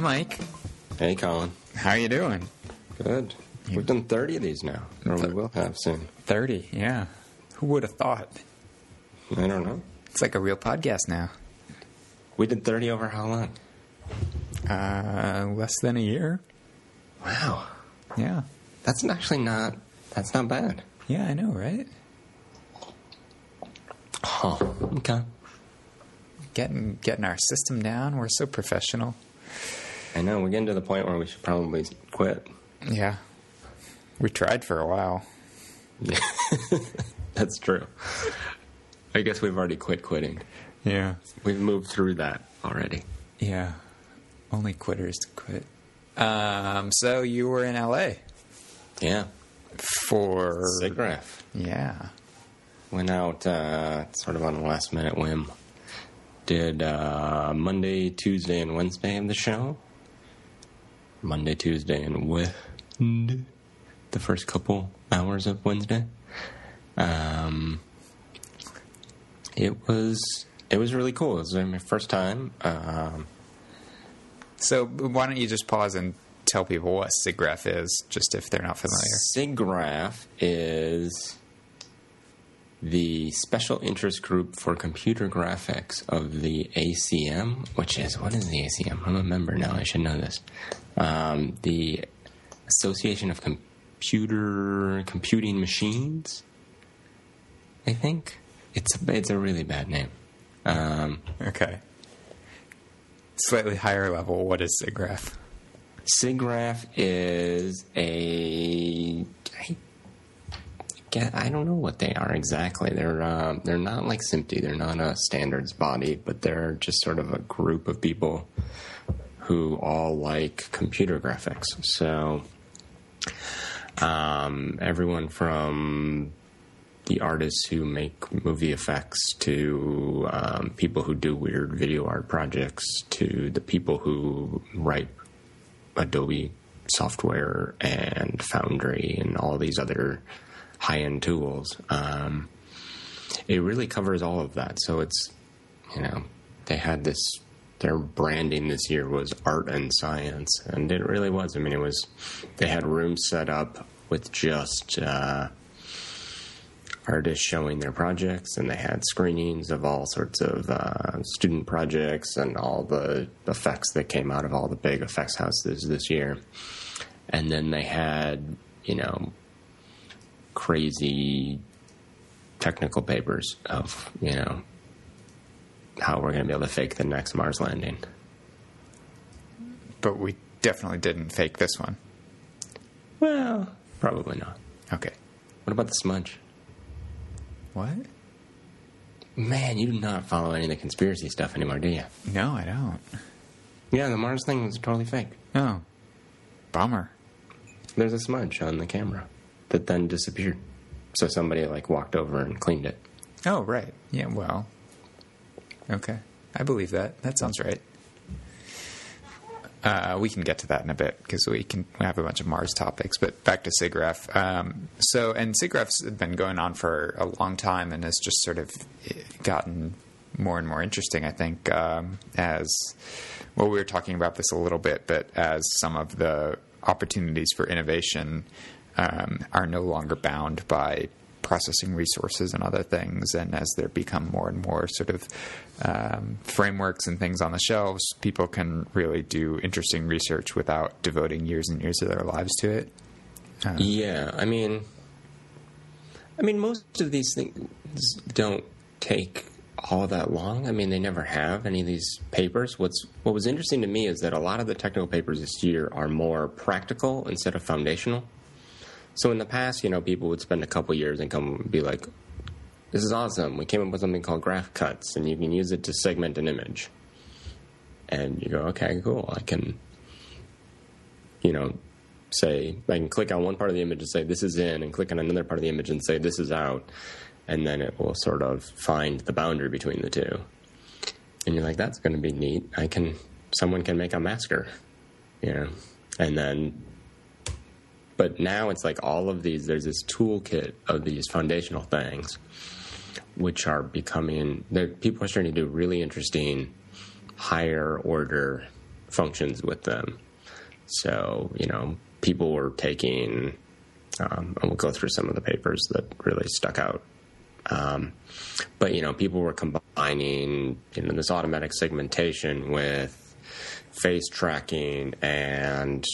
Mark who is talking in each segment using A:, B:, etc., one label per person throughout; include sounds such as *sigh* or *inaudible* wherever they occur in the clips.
A: Hey, Mike.
B: Hey, Colin.
A: How you doing?
B: Good. We've done 30 of these now, or we will have soon.
A: 30, yeah. Who would have thought?
B: I don't know.
A: It's like a real podcast now.
B: We did 30 over how long?
A: Uh, less than a year?
B: Wow.
A: Yeah.
B: That's actually not, that's not bad.
A: Yeah, I know, right?
B: Huh. Okay.
A: Getting getting our system down. We're so professional.
B: I know, we're getting to the point where we should probably quit.
A: Yeah. We tried for a while. *laughs*
B: That's true. I guess we've already quit quitting.
A: Yeah.
B: We've moved through that already.
A: Yeah. Only quitters to quit. Um, so you were in LA
B: Yeah.
A: for
B: SIGGRAPH.
A: Yeah.
B: Went out uh, sort of on a last minute whim. Did uh, Monday, Tuesday, and Wednesday of the show. Monday, Tuesday, and Wednesday. The first couple hours of Wednesday. Um, it was it was really cool. It was my first time. Um,
A: So why don't you just pause and tell people what SIGGRAPH is, just if they're not familiar?
B: SIGGRAPH is the special interest group for computer graphics of the ACM, which is what is the ACM? I'm a member now. I should know this. Um, the Association of Computer Computing Machines. I think it's a, it's a really bad name. Um,
A: Okay. Slightly higher level, what is SIGGRAPH?
B: SIGGRAPH is a. I, get, I don't know what they are exactly. They're uh, they're not like SMPTE. They're not a standards body, but they're just sort of a group of people who all like computer graphics. So um, everyone from the artists who make movie effects to um, people who do weird video art projects to the people who write Adobe software and Foundry and all these other high end tools. Um, it really covers all of that. So it's, you know, they had this, their branding this year was art and science. And it really was. I mean, it was, they had rooms set up with just, uh, artists showing their projects, and they had screenings of all sorts of uh, student projects and all the effects that came out of all the big effects houses this year. And then they had, you know, crazy technical papers of, you know, how we're going to be able to fake the next Mars landing.
A: But we definitely didn't fake this one.
B: Well, probably not.
A: Okay.
B: What about the smudge?
A: What?
B: Man, you do not follow any of the conspiracy stuff anymore, do you?
A: No, I don't.
B: Yeah, the Mars thing was totally fake.
A: Oh. Bummer.
B: There's a smudge on the camera that then disappeared. So somebody like walked over and cleaned it.
A: Oh, right. Yeah, well. Okay. I believe that. That sounds right. Uh, we can get to that in a bit because we can we have a bunch of Mars topics. But back to SIGGRAPH. Um, so, and SIGGRAPH's been going on for a long time and has just sort of gotten more and more interesting. I think um, as well, we were talking about this a little bit, but as some of the opportunities for innovation um, are no longer bound by processing resources and other things, and as there become more and more sort of um, frameworks and things on the shelves, people can really do interesting research without devoting years and years of their lives to it. Um,
B: Yeah, I mean, I mean, most of these things don't take all that long. I mean, they never have any of these papers. What's what was interesting to me is that a lot of the technical papers this year are more practical instead of foundational. So in the past, you know, people would spend a couple years and come and be like, "This is awesome! We came up with something called graph cuts, and you can use it to segment an image." And you go, "Okay, cool. I can, you know, say I can click on one part of the image and say this is in, and click on another part of the image and say this is out, and then it will sort of find the boundary between the two. And you're like, that's going to be neat. I can, someone can make a masker, you know, and then. But now it's like all of these. There's this toolkit of these foundational things, which are becoming. People are starting to do really interesting, higher order functions with them. So, you know, people were taking, um, and we'll go through some of the papers that really stuck out. Um, but, you know, people were combining, you know, this automatic segmentation with face tracking and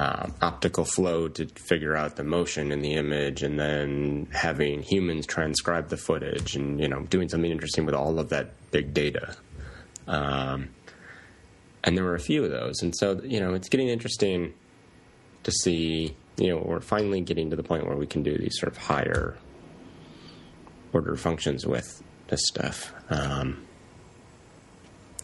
B: um, optical flow to figure out the motion in the image, and then having humans transcribe the footage, and you know, doing something interesting with all of that big data. Um, and there were a few of those, and so you know, it's getting interesting to see. You know, we're finally getting to the point where we can do these sort of higher order functions with this stuff. Um,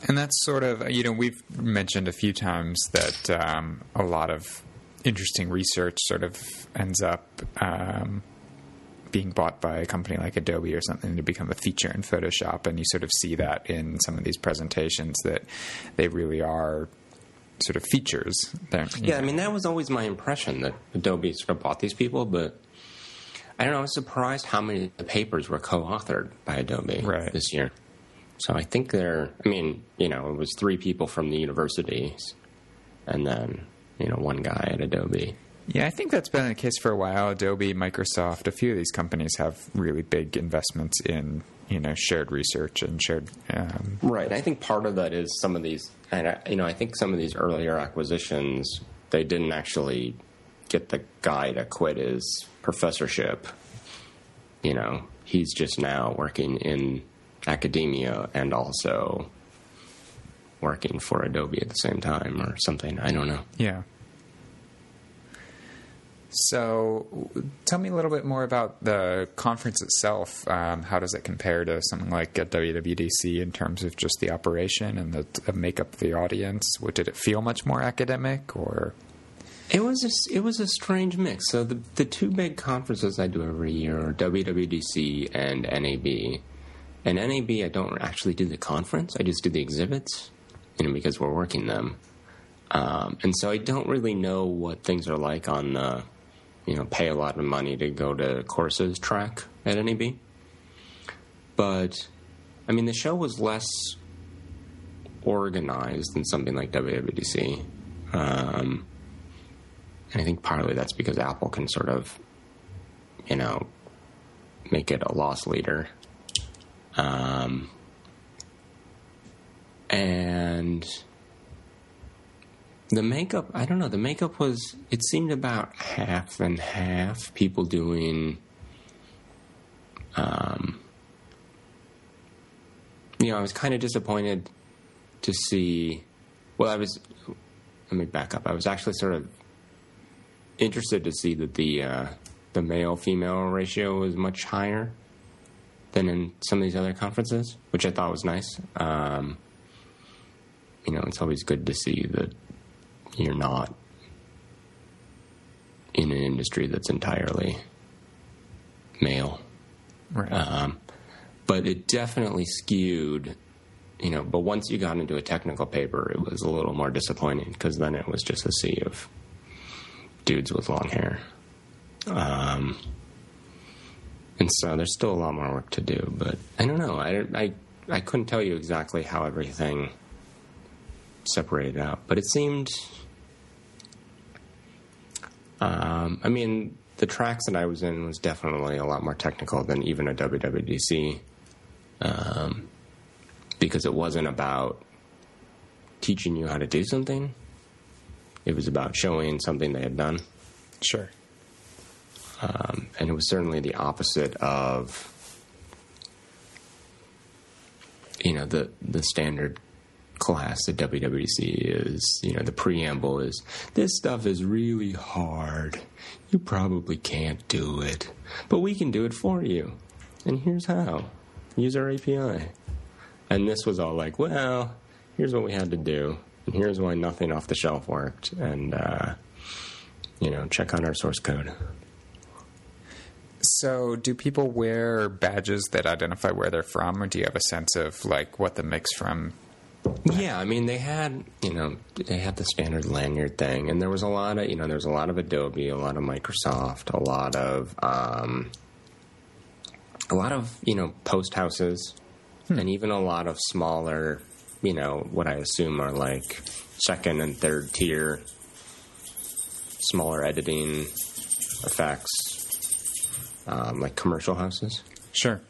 A: and that's sort of, you know, we've mentioned a few times that um, a lot of interesting research sort of ends up um, being bought by a company like Adobe or something to become a feature in Photoshop. And you sort of see that in some of these presentations that they really are sort of features.
B: There, yeah, know. I mean, that was always my impression that Adobe sort of bought these people, but I don't know, I was surprised how many the papers were co authored by Adobe right. this year. So I think there, I mean, you know, it was three people from the universities and then, you know, one guy at Adobe.
A: Yeah, I think that's been the case for a while. Adobe, Microsoft, a few of these companies have really big investments in, you know, shared research and shared. Um,
B: right. I think part of that is some of these, and I, you know, I think some of these earlier acquisitions, they didn't actually get the guy to quit his professorship. You know, he's just now working in academia and also working for Adobe at the same time or something. I don't know.
A: Yeah. So, tell me a little bit more about the conference itself. Um, how does it compare to something like a WWDC in terms of just the operation and the, the makeup of the audience? What, did it feel much more academic, or
B: it was a, it was a strange mix. So the the two big conferences I do every year are WWDC and NAB. And NAB, I don't actually do the conference. I just do the exhibits, you know, because we're working them. Um, and so I don't really know what things are like on the, you know, pay a lot of money to go to courses track at NAB. But, I mean, the show was less organized than something like WWDC. Um, and I think partly that's because Apple can sort of, you know, make it a loss leader um, and the makeup, I don't know, the makeup was, it seemed about half and half people doing, um, you know, I was kind of disappointed to see, well, I was, let me back up. I was actually sort of interested to see that the, uh, the male female ratio was much higher than in some of these other conferences, which I thought was nice. Um, you know, it's always good to see that you're not in an industry that's entirely male.
A: Right.
B: Um, but it definitely skewed, you know, but once you got into a technical paper, it was a little more disappointing because then it was just a sea of dudes with long hair. Um, and so there's still a lot more work to do. But I don't know. I, I, I couldn't tell you exactly how everything separated out, but it seemed. Um, I mean, the tracks that I was in was definitely a lot more technical than even a WWDC, um, because it wasn't about teaching you how to do something. It was about showing something they had done.
A: Sure.
B: Um, and it was certainly the opposite of you know the the standard class at WWDC is you know the preamble is this stuff is really hard. You probably can't do it, but we can do it for you. And here's how: use our API. And this was all like, well, here's what we had to do, and here's why nothing off the shelf worked, and uh, you know, check out our source code.
A: So, do people wear badges that identify where they're from, or do you have a sense of like what the mix from?
B: Yeah, I mean, they had you know they had the standard lanyard thing, and there was a lot of you know there was a lot of Adobe, a lot of Microsoft, a lot of um, a lot of you know post houses, hmm. and even a lot of smaller you know, what I assume are like second and third tier, smaller editing effects, um, like commercial houses.
A: Sure.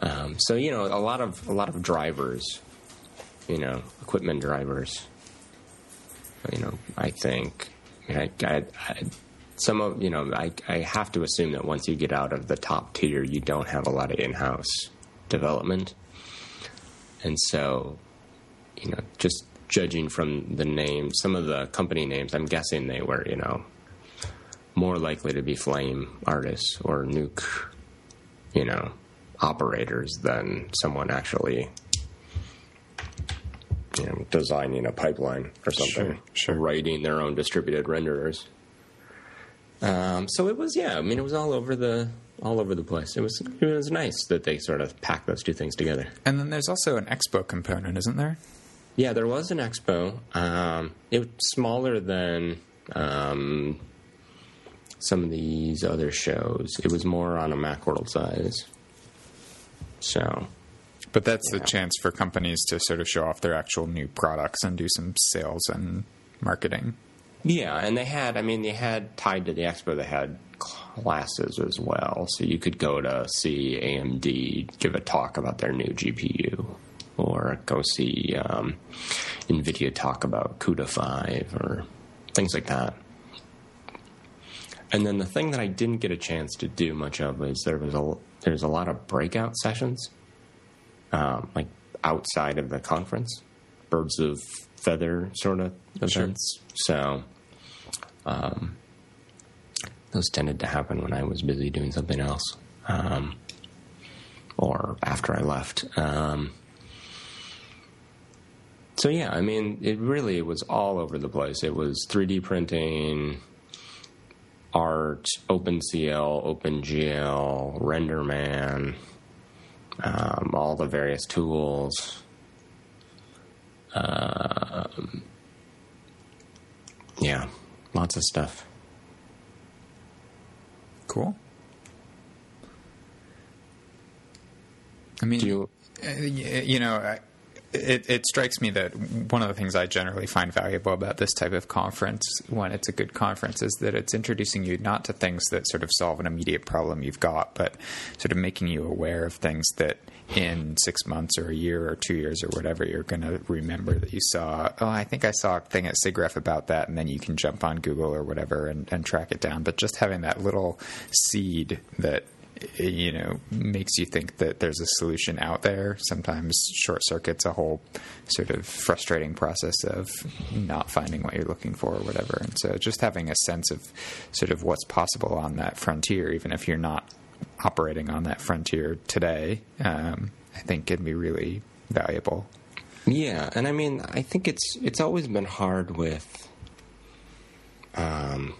B: Um, so you know, a lot of a lot of drivers, you know, equipment drivers. You know, I think, I, I, I, some of you know, I I have to assume that once you get out of the top tier, you don't have a lot of in-house development, and so, you know, just judging from the names, some of the company names, I'm guessing they were, you know, more likely to be flame artists or nuke, you know, operators than someone actually you know, designing a pipeline or something,
A: Sure, sure.
B: writing their own distributed renderers. Um, so it was, yeah. I mean, it was all over the all over the place. It was it was nice that they sort of packed those two things together.
A: And then there's also an expo component, isn't there?
B: Yeah, there was an expo. Um, it was smaller than um, some of these other shows. It was more on a Macworld size. So
A: But that's the
B: Yeah.
A: chance for companies to sort of show off their actual new products and do some sales and marketing.
B: Yeah, and they had, I mean, they had tied to the expo, they had classes as well. So you could go to see AMD give a talk about their new GPU, or go see um, NVIDIA talk about CUDA 5, or things like that. And then the thing that I didn't get a chance to do much of is there was a there's a lot of breakout sessions, um, like outside of the conference, birds of feather sort of events. So, um, those tended to happen when I was busy doing something else, um, or after I left. Um, so yeah, I mean, it really was all over the place. It was 3D printing, art, OpenCL, OpenGL, RenderMan, um, all the various tools. Um, yeah, lots of stuff.
A: Cool. I mean,
B: Do you?
A: Uh, y- you know, I- it, it strikes me that one of the things I generally find valuable about this type of conference, when it's a good conference, is that it's introducing you not to things that sort of solve an immediate problem you've got, but sort of making you aware of things that in six months or a year or two years or whatever, you're going to remember that you saw, oh, I think I saw a thing at SIGGRAPH about that, and then you can jump on Google or whatever and, and track it down. But just having that little seed that you know makes you think that there's a solution out there. Sometimes short circuits a whole sort of frustrating process of not finding what you're looking for or whatever. And so just having a sense of sort of what's possible on that frontier even if you're not operating on that frontier today um, i think can be really valuable.
B: Yeah, and I mean, I think it's it's always been hard with um,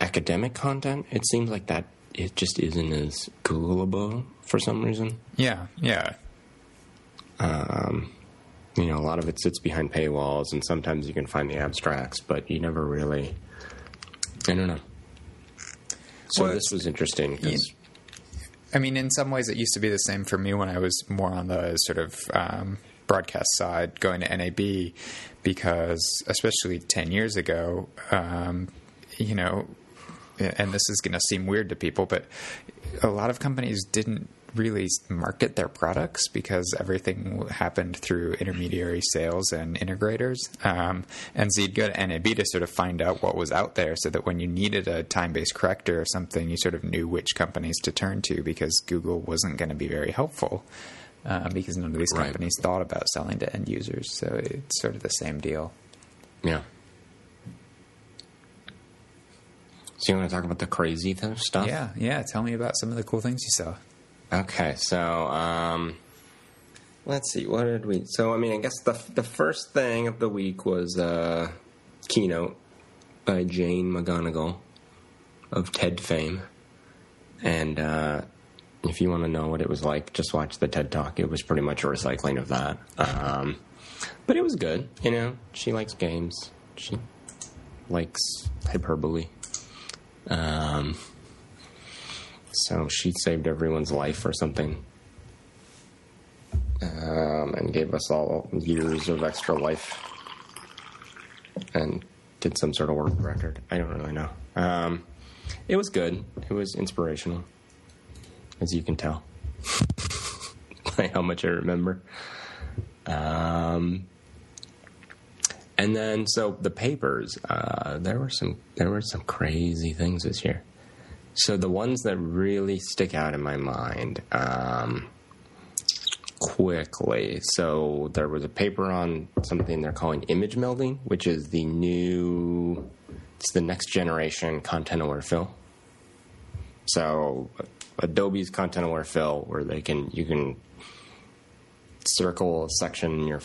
B: academic content. It seems like that it just isn't as Googleable for some reason.
A: yeah yeah
B: Um, you know, a lot of it sits behind paywalls, and sometimes you can find the abstracts, but you never really. I don't know. So
A: Well,
B: this was interesting because
A: I mean, in some ways, it used to be the same for me when I was more on the sort of um, broadcast side, going to NAB, because especially ten years ago, um, you know, and this is going to seem weird to people, but a lot of companies didn't really market their products because everything happened through intermediary sales and integrators. Um, and so you'd go to NAB to sort of find out what was out there so that when you needed a time based corrector or something, you sort of knew which companies to turn to because Google wasn't going to be very helpful. Uh, because none of these
B: Right.
A: companies thought about selling to end users, so it's sort of the same deal.
B: yeah. So you want to talk about the crazy stuff?
A: Yeah, yeah. Tell me about some of the cool things you saw.
B: Okay, so um, let's see. What did we? So I mean, I guess the the first thing of the week was uh, keynote by Jane McGonigal of TED fame, and uh, if you want to know what it was like, just watch the TED talk. It was pretty much a recycling of that, um, but it was good. You know, she likes games. She likes hyperbole. Um, so she saved everyone's life or something. um, and gave us all years of extra life and did some sort of world record. I don't really know. Um, it was good. It was inspirational, as you can tell *laughs* by how much I remember. Um, and then so the papers, uh, there were some there were some crazy things this year. So the ones that really stick out in my mind um, quickly. So there was a paper on something they're calling image melding, which is the new it's the next generation content aware fill. So Adobe's content aware fill, where they can you can circle a section in your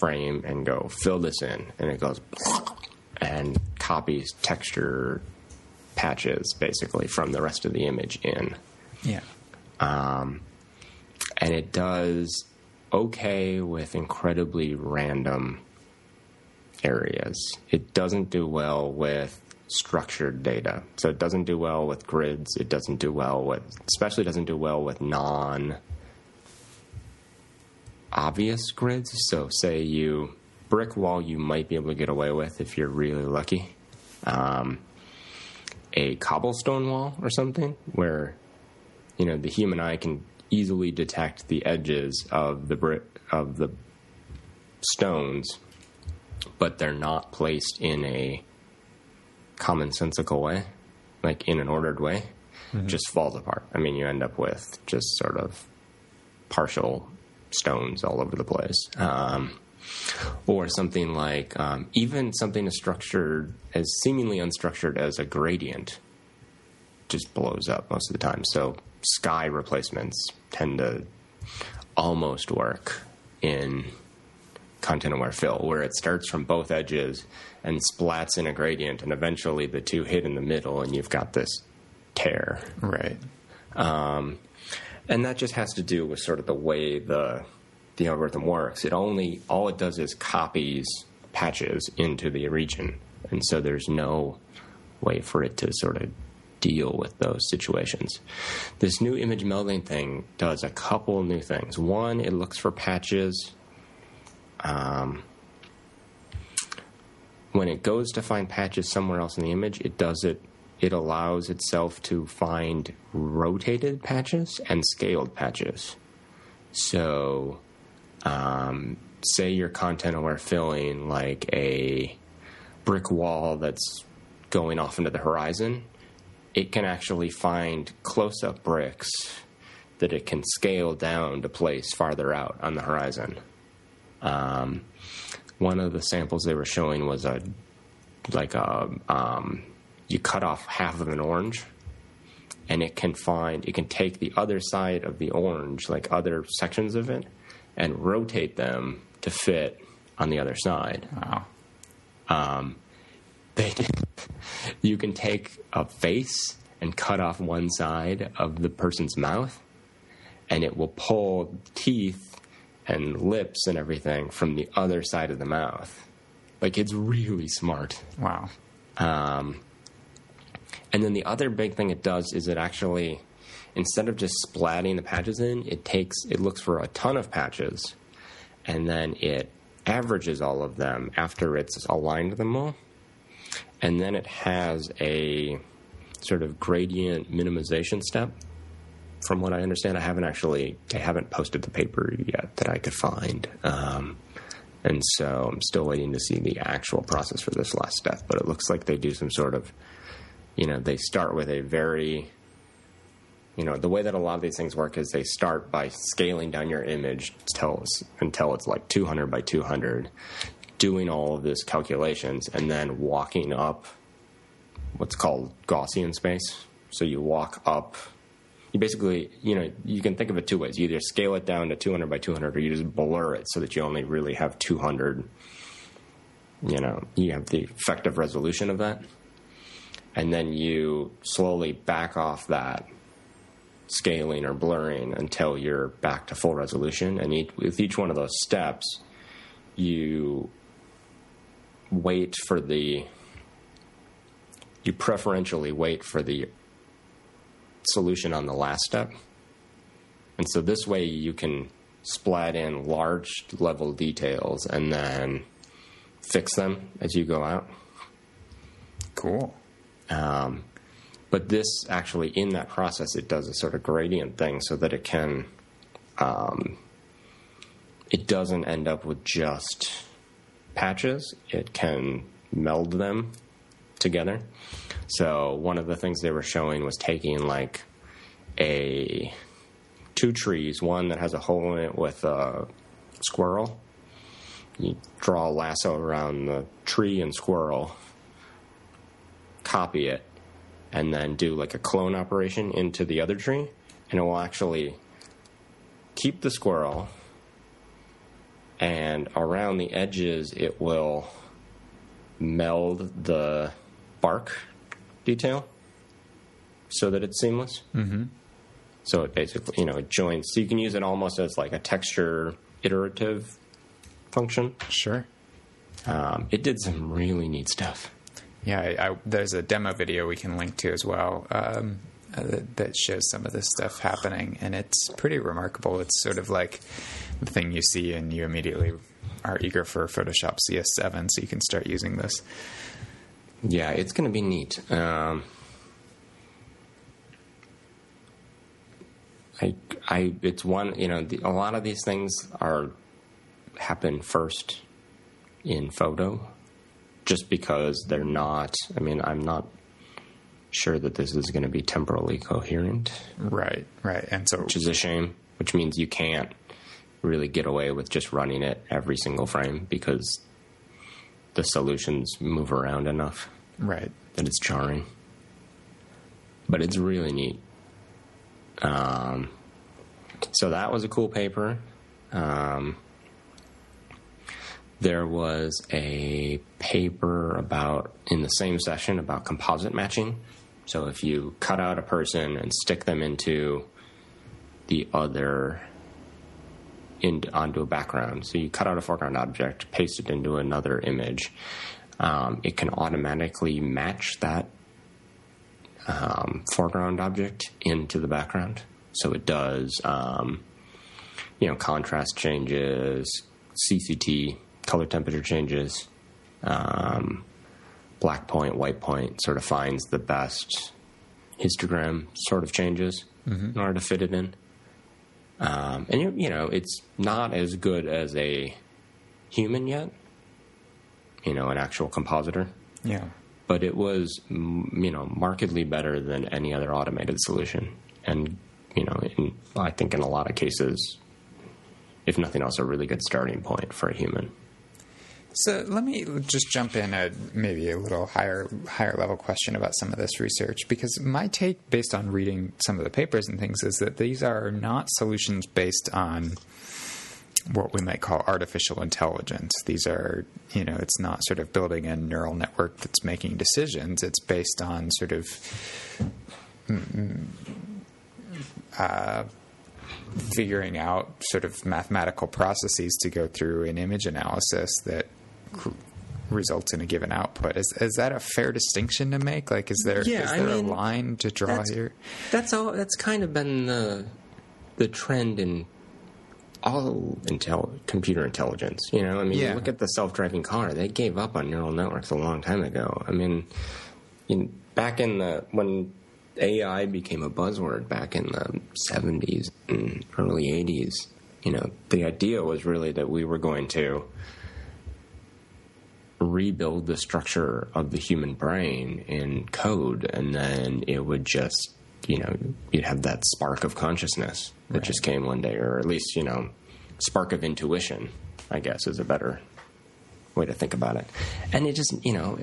B: frame and go fill this in, and it goes and copies texture patches basically from the rest of the image in.
A: Yeah.
B: Um, and it does okay with incredibly random areas. It doesn't do well with structured data. So it doesn't do well with grids. It doesn't do well with, especially doesn't do well with non obvious grids. So, say you brick wall, you might be able to get away with if you're really lucky. Um, a cobblestone wall or something where you know the human eye can easily detect the edges of the brick of the stones, but they're not placed in a commonsensical way, like in an ordered way. Mm-hmm. Just falls apart. I mean, you end up with just sort of partial stones all over the place. Um, or something like um, even something as structured as seemingly unstructured as a gradient just blows up most of the time. So sky replacements tend to almost work in content aware fill, where it starts from both edges and splats in a gradient, and eventually the two hit in the middle, and you've got this tear.
A: Right.
B: Um, and that just has to do with sort of the way the the algorithm works. It only all it does is copies patches into the region, and so there's no way for it to sort of deal with those situations. This new image melding thing does a couple new things. One, it looks for patches. Um, when it goes to find patches somewhere else in the image, it does it. It allows itself to find rotated patches and scaled patches. So, um, say your content aware filling like a brick wall that's going off into the horizon it can actually find close up bricks that it can scale down to place farther out on the horizon. Um, one of the samples they were showing was a like a um, you cut off half of an orange and it can find it can take the other side of the orange like other sections of it and rotate them to fit on the other side
A: wow
B: um, they *laughs* you can take a face and cut off one side of the person's mouth, and it will pull teeth and lips and everything from the other side of the mouth. Like it's really smart.
A: Wow.
B: Um, and then the other big thing it does is it actually, instead of just splatting the patches in, it takes it looks for a ton of patches, and then it averages all of them after it's aligned them all and then it has a sort of gradient minimization step. From what I understand, I haven't actually, I haven't posted the paper yet that I could find. Um, and so I'm still waiting to see the actual process for this last step. But it looks like they do some sort of, you know, they start with a very, you know, the way that a lot of these things work is they start by scaling down your image until, until it's like 200 by 200 doing all of this calculations and then walking up what's called Gaussian space. So you walk up. You basically, you know, you can think of it two ways. You either scale it down to 200 by 200, or you just blur it so that you only really have 200. You know, you have the effective resolution of that, and then you slowly back off that scaling or blurring until you're back to full resolution. And each, with each one of those steps, you wait for the you preferentially wait for the solution on the last step. And so this way you can splat in large level details and then fix them as you go out.
A: Cool.
B: Um, but this actually, in that process, it does a sort of gradient thing so that it can, um, it doesn't end up with just patches. It can meld them together. So one of the things they were showing was taking like a two trees, one that has a hole in it with a squirrel. You draw a lasso around the tree and squirrel, copy it, and then do like a clone operation into the other tree, and it will actually keep the squirrel, and around the edges, it will meld the bark detail so that it's seamless. Mm-hmm. So it basically, you know, it joins. So you can use it almost as like a texture iterative function.
A: Sure.
B: Um, it did some really neat stuff.
A: Yeah, I, I, there's a demo video we can link to as well um, uh, that, shows some of this stuff happening, and it's pretty remarkable. It's sort of like the thing you see, and you immediately are eager for Photoshop CS7, so you can start using this.
B: Yeah, it's going to be neat. Um, I, I, it's one. You know, the, a lot of these things are happen first in photo, just because they're not. I mean, I'm not sure that this is going to be temporally coherent.
A: Right, right, and so
B: which is a shame. Which means you can't really get away with just running it every single frame because the solutions move around enough
A: right
B: that it's jarring. But it's really neat. Um, so that was a cool paper. Um, there was a paper about in the same session about composite matching. So if you cut out a person and stick them into the other in, onto a background. So you cut out a foreground object, paste it into another image. Um, it can automatically match that um, foreground object into the background. So it does, um, you know, contrast changes, CCT, color temperature changes, um, black point, white point, sort of finds the best histogram sort of changes mm-hmm. in order to fit it in. Um, and you, you know, it's not as good as a human yet. You know, an actual compositor.
A: Yeah.
B: But it was, you know, markedly better than any other automated solution, and you know, in, I think in a lot of cases, if nothing else, a really good starting point for a human.
A: So let me just jump in a maybe a little higher higher level question about some of this research because my take based on reading some of the papers and things is that these are not solutions based on what we might call artificial intelligence. These are, you know, it's not sort of building a neural network that's making decisions. It's based on sort of uh, figuring out sort of mathematical processes to go through an image analysis that results in a given output. Is is that a fair distinction to make? Like, is there
B: yeah,
A: is there
B: mean,
A: a line to draw
B: that's,
A: here?
B: That's all. That's kind of been the the trend in all intel, computer intelligence. You know, I mean, yeah. look at the self driving car. They gave up on neural networks a long time ago. I mean, in, back in the when AI became a buzzword back in the seventies and early eighties, you know, the idea was really that we were going to rebuild the structure of the human brain in code, and then it would just, you know, you'd have that spark of consciousness that right. just came one day, or at least, you know, spark of intuition, I guess, is a better way to think about it. And it just, you know,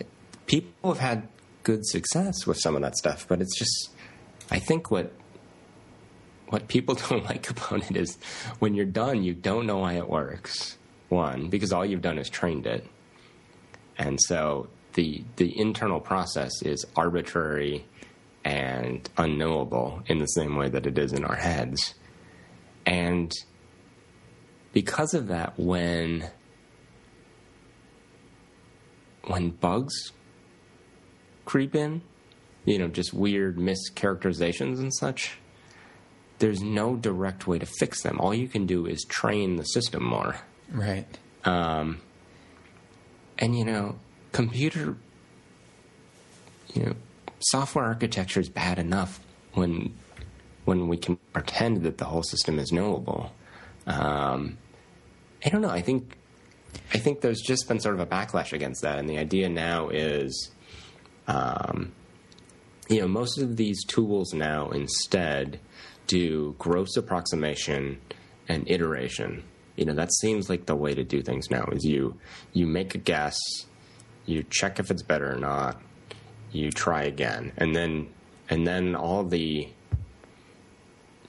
B: people have had good success with some of that stuff, but it's just, I think what what people *laughs* don't like about it is when you're done, you don't know why it works. One, because all you've done is trained it. And so the the internal process is arbitrary and unknowable in the same way that it is in our heads. And because of that, when when bugs creep in, you know, just weird mischaracterizations and such, there's no direct way to fix them. All you can do is train the system more.
A: Right.
B: Um, and you know, computer, you know, software architecture is bad enough when when we can pretend that the whole system is knowable. Um, I don't know. I think I think there's just been sort of a backlash against that, and the idea now is, um, you know, most of these tools now instead do gross approximation and iteration. You know, that seems like the way to do things now. Is you you make a guess, you check if it's better or not, you try again, and then and then all the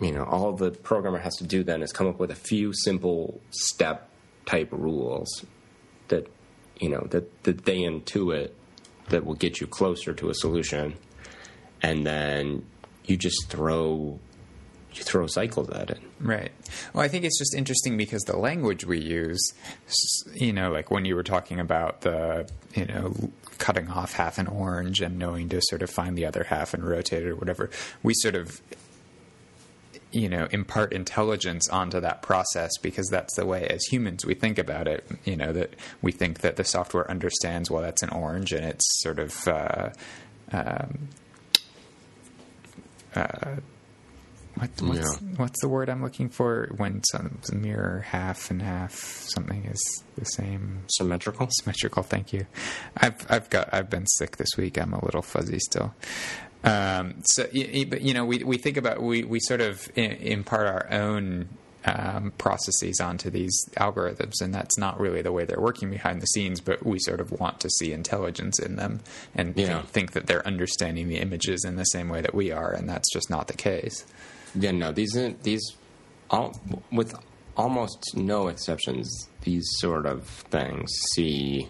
B: you know all the programmer has to do then is come up with a few simple step type rules that you know that that they intuit that will get you closer to a solution and then you just throw you throw cycles at it
A: Right. Well, I think it's just interesting because the language we use, you know, like when you were talking about the, you know, cutting off half an orange and knowing to sort of find the other half and rotate it or whatever, we sort of, you know, impart intelligence onto that process because that's the way as humans we think about it. You know, that we think that the software understands, well, that's an orange and it's sort of, uh, um, uh, what, what's,
B: Yeah.
A: what's the word I'm looking for when some mirror half and half something is the same
B: symmetrical
A: symmetrical. Thank you. I've I've got I've been sick this week. I'm a little fuzzy still. Um, so, but you know, we we think about we we sort of impart our own um, processes onto these algorithms, and that's not really the way they're working behind the scenes. But we sort of want to see intelligence in them, and
B: Yeah.
A: think that they're understanding the images in the same way that we are, and that's just not the case.
B: Yeah no these these all with almost no exceptions these sort of things see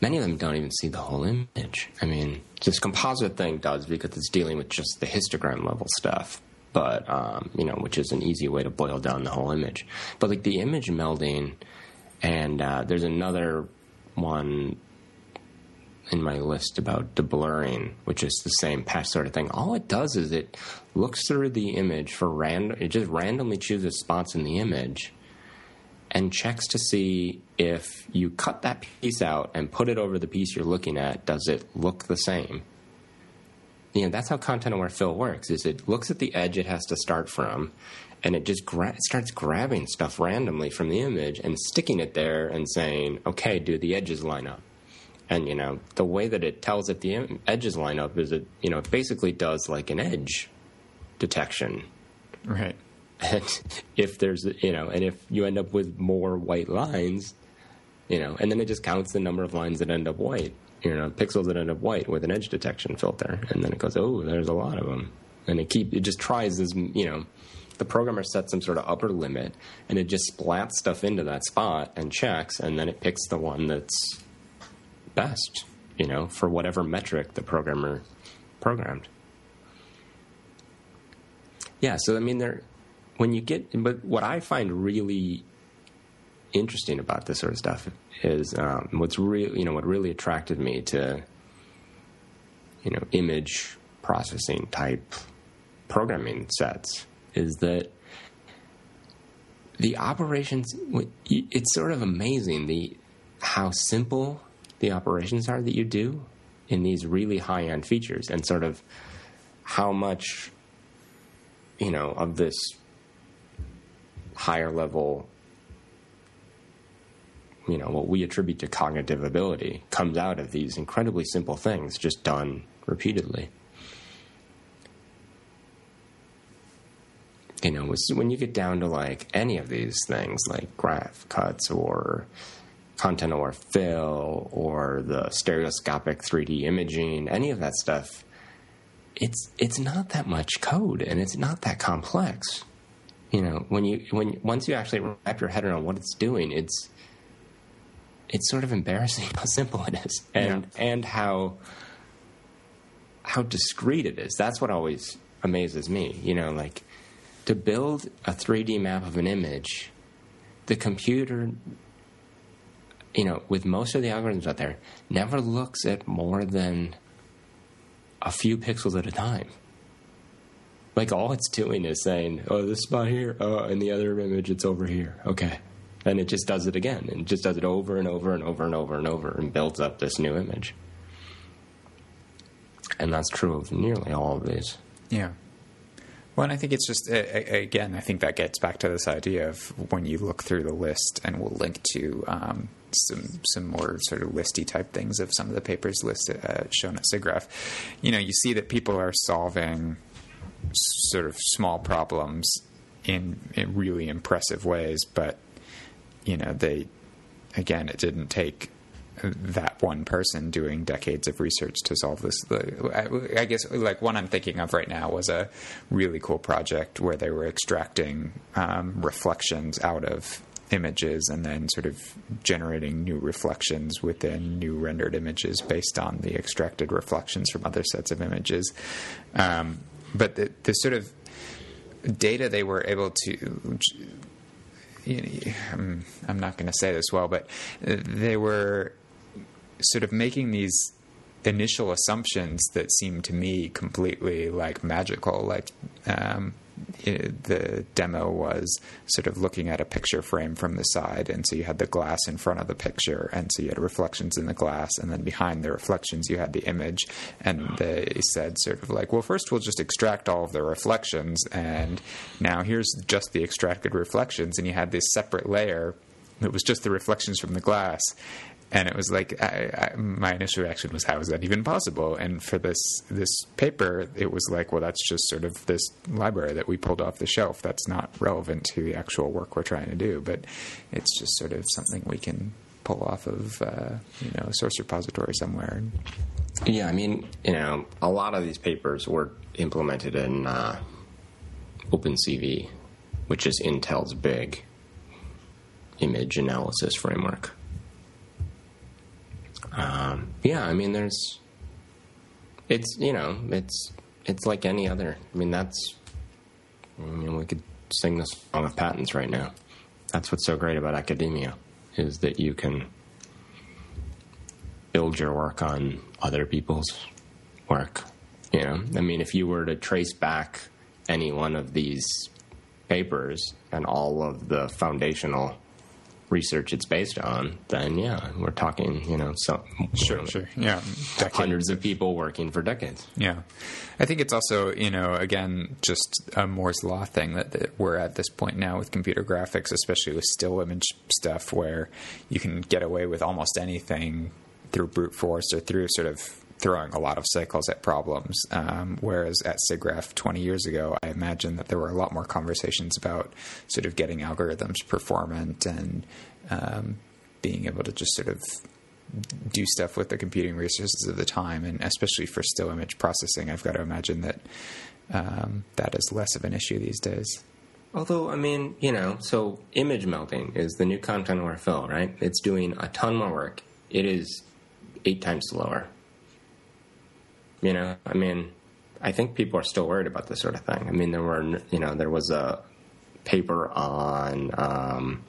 B: many of them don't even see the whole image. I mean this composite thing does because it's dealing with just the histogram level stuff but um, you know which is an easy way to boil down the whole image. But like the image melding and uh, there's another one in my list about deblurring, which is the same patch sort of thing. All it does is it looks through the image for random. It just randomly chooses spots in the image and checks to see if you cut that piece out and put it over the piece you're looking at. Does it look the same? You know that's how content aware fill works. Is it looks at the edge it has to start from, and it just gra- starts grabbing stuff randomly from the image and sticking it there and saying, "Okay, do the edges line up?" And you know the way that it tells that the edges line up is it you know it basically does like an edge detection.
A: Right.
B: and if there's you know and if you end up with more white lines you know and then it just counts the number of lines that end up white you know pixels that end up white with an edge detection filter. And then it goes oh there's a lot of them and it keep it just tries this you know the programmer sets some sort of upper limit and it just splats stuff into that spot and checks and then it picks the one that's best you know for whatever metric the programmer programmed yeah, so I mean, there when you get, but what I find really interesting about this sort of stuff is um, what's real, you know, what really attracted me to, you know, image processing type programming sets is that the operations. It's sort of amazing the how simple the operations are that you do in these really high end features, and sort of how much you know, of this higher level, you know, what we attribute to cognitive ability comes out of these incredibly simple things just done repeatedly. You know, when you get down to like any of these things, like graph cuts or content aware fill or the stereoscopic 3D imaging, any of that stuff, it's it's not that much code and it's not that complex. You know, when you when once you actually wrap your head around what it's doing, it's it's sort of embarrassing *laughs* how simple it is and
A: Yeah.
B: and how how discrete it is. That's what always amazes me. You know, like to build a 3D map of an image, the computer you know, with most of the algorithms out there, never looks at more than a few pixels at a time. Like all it's doing is saying, "Oh, this spot here. Oh, in the other image, it's over here." Okay, and it just does it again, and it just does it over and over and over and over and over, and builds up this new image. And that's true of nearly all of these.
A: Yeah. Well, and I think it's just again, I think that gets back to this idea of when you look through the list, and we'll link to um, some some more sort of listy type things of some of the papers listed uh, shown at SIGGRAPH. You know, you see that people are solving sort of small problems in, in really impressive ways, but you know, they again, it didn't take that one person doing decades of research to solve this. I guess like one I'm thinking of right now was a really cool project where they were extracting um, reflections out of images and then sort of generating new reflections within new rendered images based on the extracted reflections from other sets of images. Um, but the, the, sort of data they were able to. You know, um, I'm not going to say this well, but they were sort of making these initial assumptions that seem to me completely like magical. Like um, the demo was sort of looking at a picture frame from the side, and so you had the glass in front of the picture, and so you had reflections in the glass, and then behind the reflections you had the image. And they said sort of like, well, first we'll just extract all of the reflections, and now here's just the extracted reflections, and you had this separate layer that was just the reflections from the glass and it was like I, I, my initial reaction was how is that even possible? And for this this paper it was like well that's just sort of this library that we pulled off the shelf. That's not relevant to the actual work we're trying to do. But it's just sort of something we can pull off of uh, you know a source repository somewhere.
B: Yeah i mean you know a lot of these papers were implemented in uh, opencv which is intel's big image analysis framework um, yeah, I mean, there's, it's you know, it's it's like any other. I mean, that's, I mean, we could sing this song of patents right now. That's what's so great about academia, is that you can build your work on other people's work. You know, I mean, if you were to trace back any one of these papers and all of the foundational research it's based on, then yeah, we're talking, you know, some
A: sure, sure, yeah,
B: decades. hundreds of people working for decades.
A: Yeah, I think it's also, you know, again, just a Moore's law thing that, that we're at this point now with computer graphics, especially with still image stuff, where you can get away with almost anything through brute force or through sort of throwing a lot of cycles at problems. Um, whereas at SIGGRAPH 20 years ago, I imagine that there were a lot more conversations about sort of getting algorithms performant and um, being able to just sort of do stuff with the computing resources of the time, and especially for still image processing, I've got to imagine that um, that is less of an issue these days.
B: Although, I mean, you know, so image melding is the new content aware fill, right? It's doing a ton more work. It is eight times slower. You know, I mean, I think people are still worried about this sort of thing. I mean, there were, you know, there was a paper on um,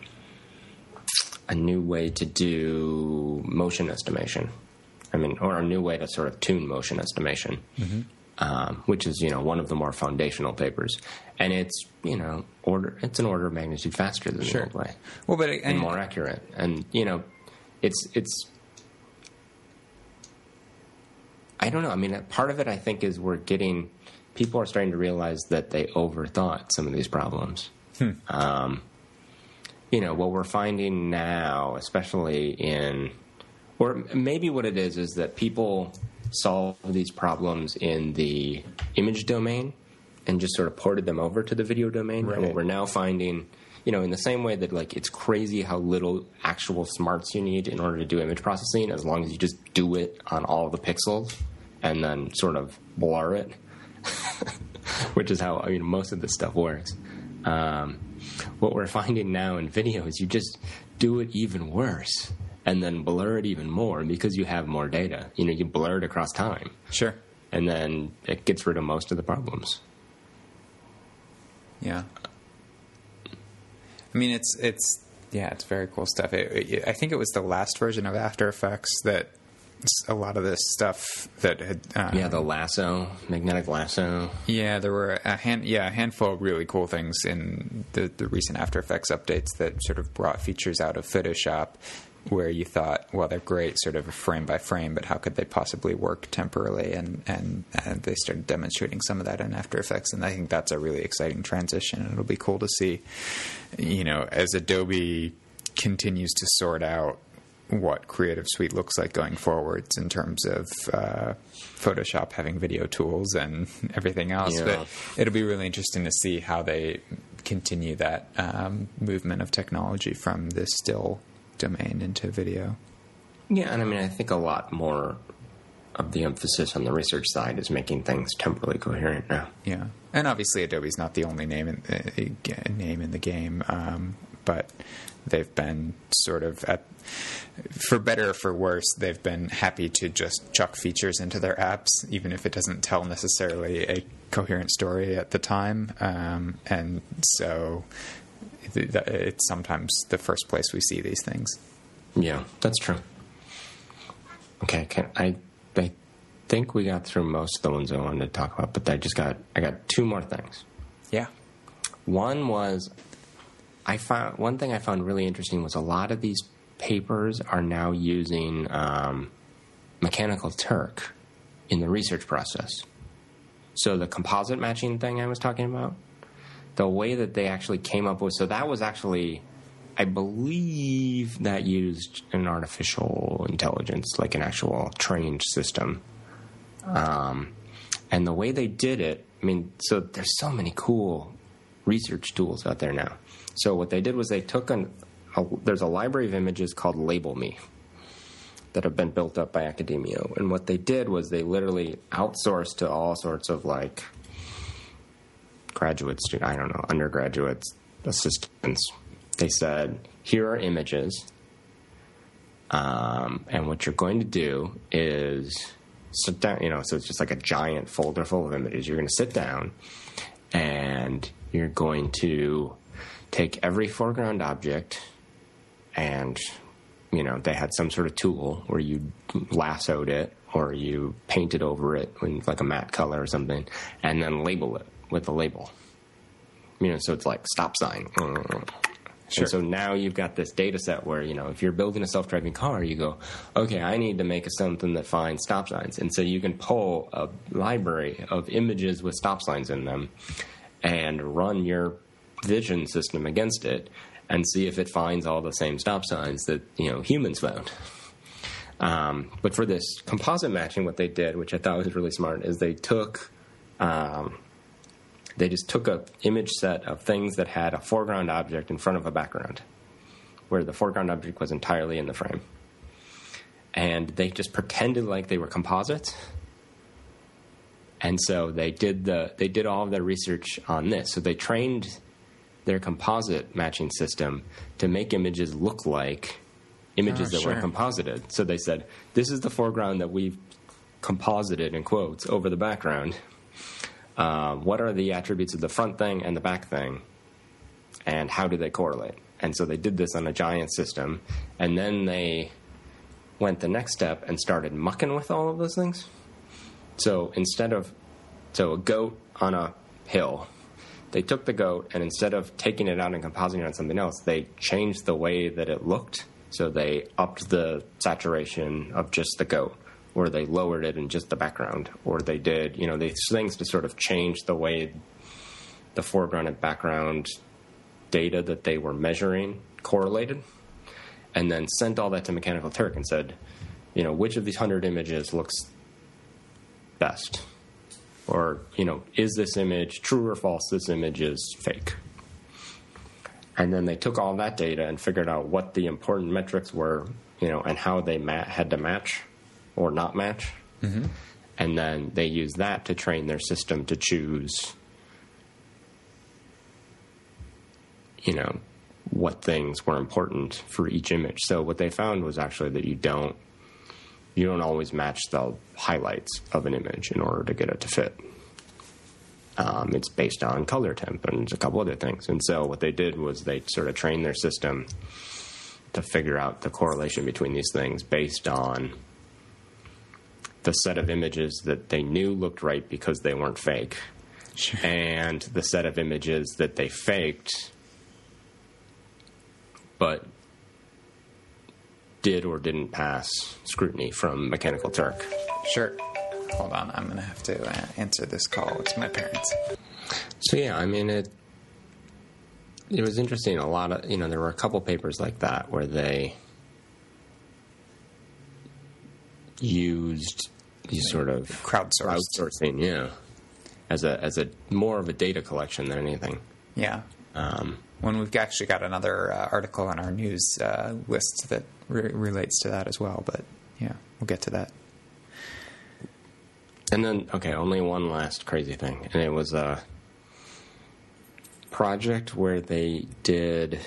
B: a new way to do motion estimation. I mean, or a new way to sort of tune motion estimation, mm-hmm. um, which is you know one of the more foundational papers, and it's you know order it's an order of magnitude faster than sure. the old way.
A: Well, but
B: and more accurate, and you know, it's it's I don't know. I mean, part of it I think is we're getting people are starting to realize that they overthought some of these problems. Hmm. Um, you know, what we're finding now, especially in, or maybe what it is, is that people solve these problems in the image domain and just sort of ported them over to the video domain. Right. And what we're now finding, you know, in the same way that like it's crazy how little actual smarts you need in order to do image processing, as long as you just do it on all the pixels and then sort of blur it, *laughs* which is how I mean most of this stuff works. Um, what we're finding now in video is you just do it even worse and then blur it even more because you have more data. You know, you blur it across time.
A: Sure.
B: And then it gets rid of most of the problems.
A: Yeah. I mean, it's it's yeah, it's very cool stuff. It, it, I think it was the last version of After Effects that a lot of this stuff that had uh,
B: yeah, the lasso, magnetic lasso.
A: Yeah, there were a hand, yeah, a handful of really cool things in the, the recent After Effects updates that sort of brought features out of Photoshop where you thought, well, they're great, sort of frame by frame, but how could they possibly work temporally? And, and and they started demonstrating some of that in After Effects, and I think that's a really exciting transition. And it'll be cool to see, you know, as Adobe continues to sort out what Creative Suite looks like going forwards in terms of uh, Photoshop having video tools and everything else.
B: Yeah.
A: But it'll be really interesting to see how they continue that um, movement of technology from this still domain into video.
B: Yeah, and I mean, I think a lot more of the emphasis on the research side is making things temporally coherent now.
A: Yeah, and obviously Adobe's not the only name in uh, name in the game, um, but they've been sort of at, for better or for worse, they've been happy to just chuck features into their apps, even if it doesn't tell necessarily a coherent story at the time, um, and so it's sometimes the first place we see these things.
B: Yeah, that's true. Okay, can, I I think we got through most of the ones I wanted to talk about, but I just got I got two more things.
A: Yeah.
B: One was I found one thing I found really interesting was a lot of these papers are now using um, Mechanical Turk in the research process. So the composite matching thing I was talking about, the way that they actually came up with, so that was actually, I believe that used an artificial intelligence, like an actual trained system. Um, and the way they did it, I mean, so there's so many cool research tools out there now. So what they did was they took an, a, there's a library of images called Label Me that have been built up by Academia. And what they did was they literally outsourced to all sorts of like graduate student, I don't know, undergraduates, assistants. They said, here are images. Um, and what you're going to do is sit down, you know, so it's just like a giant folder full of images. You're going to sit down and you're going to take every foreground object and you know they had some sort of tool where you lassoed it or you painted over it in like a matte color or something and then label it with a label you know so it's like stop sign
A: Sure.
B: and so now you've got this data set where you know if you're building a self-driving car you go okay i need to make something that finds stop signs and so you can pull a library of images with stop signs in them and run your vision system against it and see if it finds all the same stop signs that you know humans found. Um, but for this composite matching, what they did, which I thought was really smart, is they took um, they just took a image set of things that had a foreground object in front of a background, where the foreground object was entirely in the frame, and they just pretended like they were composites. And so they did the they did all of their research on this. So they trained their composite matching system to make images look like images
A: Oh,
B: that were
A: sure.
B: composited. So they said, this is the foreground that we've composited in quotes over the background. Um, what are the attributes of the front thing and the back thing? And how do they correlate? And so they did this on a giant system. And then they went the next step and started mucking with all of those things. So instead of, so a goat on a hill, they took the goat and instead of taking it out and compositing it on something else, they changed the way that it looked. So they upped the saturation of just the goat, or they lowered it in just the background, or they did, you know, these things to sort of change the way the foreground and background data that they were measuring correlated, and then sent all that to Mechanical Turk and said, you know, which of these hundred images looks best? Or, you know, is this image true or false? This image is fake. And then they took all that data and figured out what the important metrics were, you know, and how they had to match or not match. Mm-hmm. And then they use that to train their system to choose, you know, what things were important for each image. So what they found was actually that you don't you don't always match the highlights of an image in order to get it to fit. Um, it's based on color temp and a couple other things. And so what they did was they sort of trained their system to figure out the correlation between these things based on the set of images that they knew looked right because they weren't fake,
A: Sure.
B: and the set of images that they faked, but did or didn't pass scrutiny from Mechanical Turk.
A: Sure. Hold on, I'm gonna have to uh, answer this call. It's my parents.
B: So yeah, I mean it. It was interesting. A lot of you know there were a couple papers like that where they used these sort of
A: Crowdsourced.
B: crowdsourcing, yeah, as a as a more of a data collection than anything.
A: Yeah.
B: Um,
A: When we've actually got another uh, article on our news uh, list that re- relates to that as well, but yeah, we'll get to that.
B: And then, okay, only one last crazy thing, and it was a project where they did,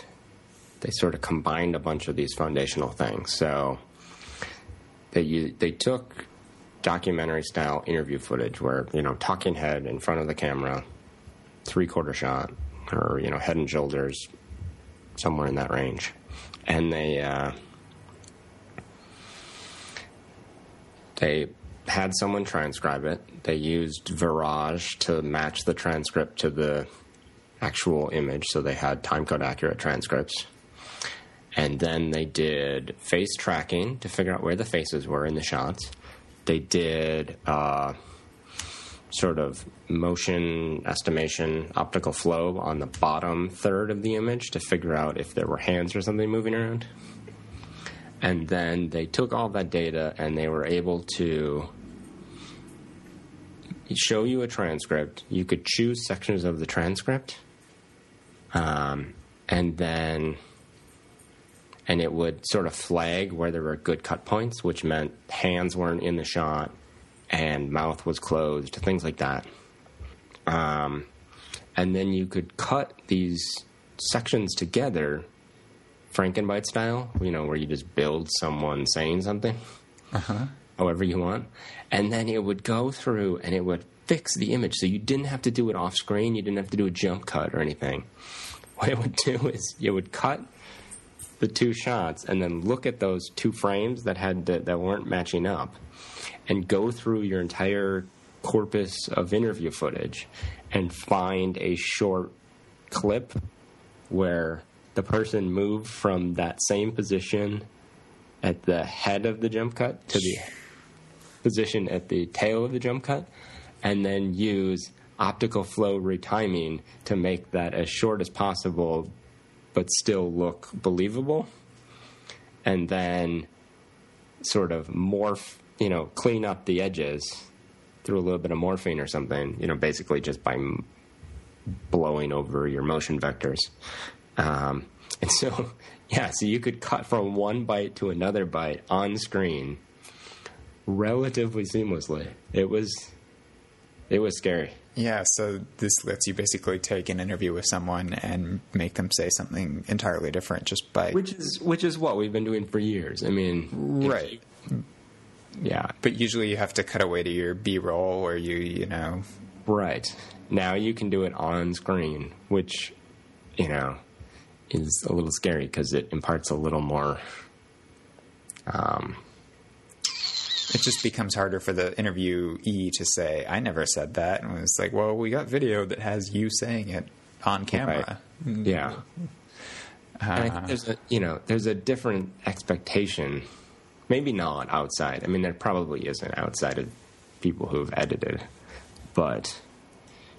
B: they sort of combined a bunch of these foundational things. So they they took documentary style interview footage where you know talking head in front of the camera, three quarter shot, or you know head and shoulders, somewhere in that range, and they. Uh, they had someone transcribe it. They used Virage to match the transcript to the actual image, so they had timecode accurate transcripts. And then they did face tracking to figure out where the faces were in the shots. They did uh, sort of motion estimation, optical flow on the bottom third of the image to figure out if there were hands or something moving around. And then they took all that data and they were able to show you a transcript. You could choose sections of the transcript, um, and then and it would sort of flag where there were good cut points, which meant hands weren't in the shot and mouth was closed, things like that. Um, and then you could cut these sections together, Frankenbite style, you know, where you just build someone saying something however you want. And then it would go through and it would fix the image. So you didn't have to do it off screen, you didn't have to do a jump cut or anything. What it would do is it would cut the two shots and then look at those two frames that had that, that weren't matching up and go through your entire corpus of interview footage and find a short clip where the person moved from that same position at the head of the jump cut to the position at the tail of the jump cut, and then use optical flow retiming to make that as short as possible, but still look believable. And then sort of morph, you know, clean up the edges through a little bit of morphing or something, you know, basically just by blowing over your motion vectors. Um, and so, *laughs* yeah, so you could cut from one bite to another bite on screen relatively seamlessly. It was, it was scary.
A: Yeah, so this lets you basically take an interview with someone and make them say something entirely different just by
B: Which is which is what we've been doing for years. I mean,
A: right.
B: yeah,
A: But usually you have to cut away to your B-roll or you, you know,
B: right. Now you can do it on screen, which you know is a little scary because it imparts a little more. Um,
A: it just becomes harder for the interviewee to say, "I never said that." And it's like, "Well, we got video that has you saying it on camera."
B: yeah. Mm-hmm. And I uh-huh. think there's a you know there's a different expectation, maybe not outside. I mean, there probably isn't outside of people who've edited, but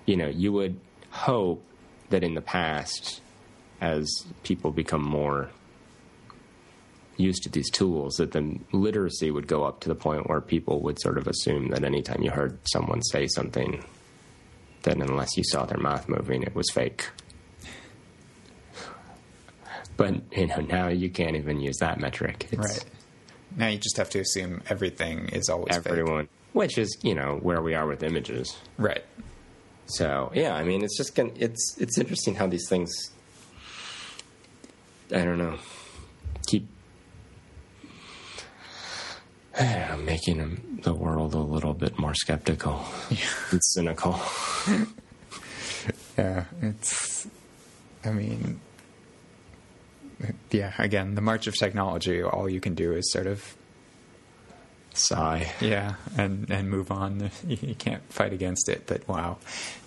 B: you know, you would hope that in the past, as people become more used to these tools, that the literacy would go up to the point where people would sort of assume that anytime you heard someone say something, then unless you saw their mouth moving, it was fake. But you know now you can't even use that metric. It's
A: Right. Now you just have to assume everything is always fake.
B: everyone, which is you know where we are with images.
A: Right.
B: So yeah, I mean, it's just gonna, it's it's interesting how these things. I don't know. Keep I don't know, making the world a little bit more skeptical and cynical. *laughs*
A: Yeah, it's. I mean, yeah. Again, the march of technology. All you can do is sort of
B: Sigh.
A: Yeah, and and move on. *laughs* You can't fight against it, but wow,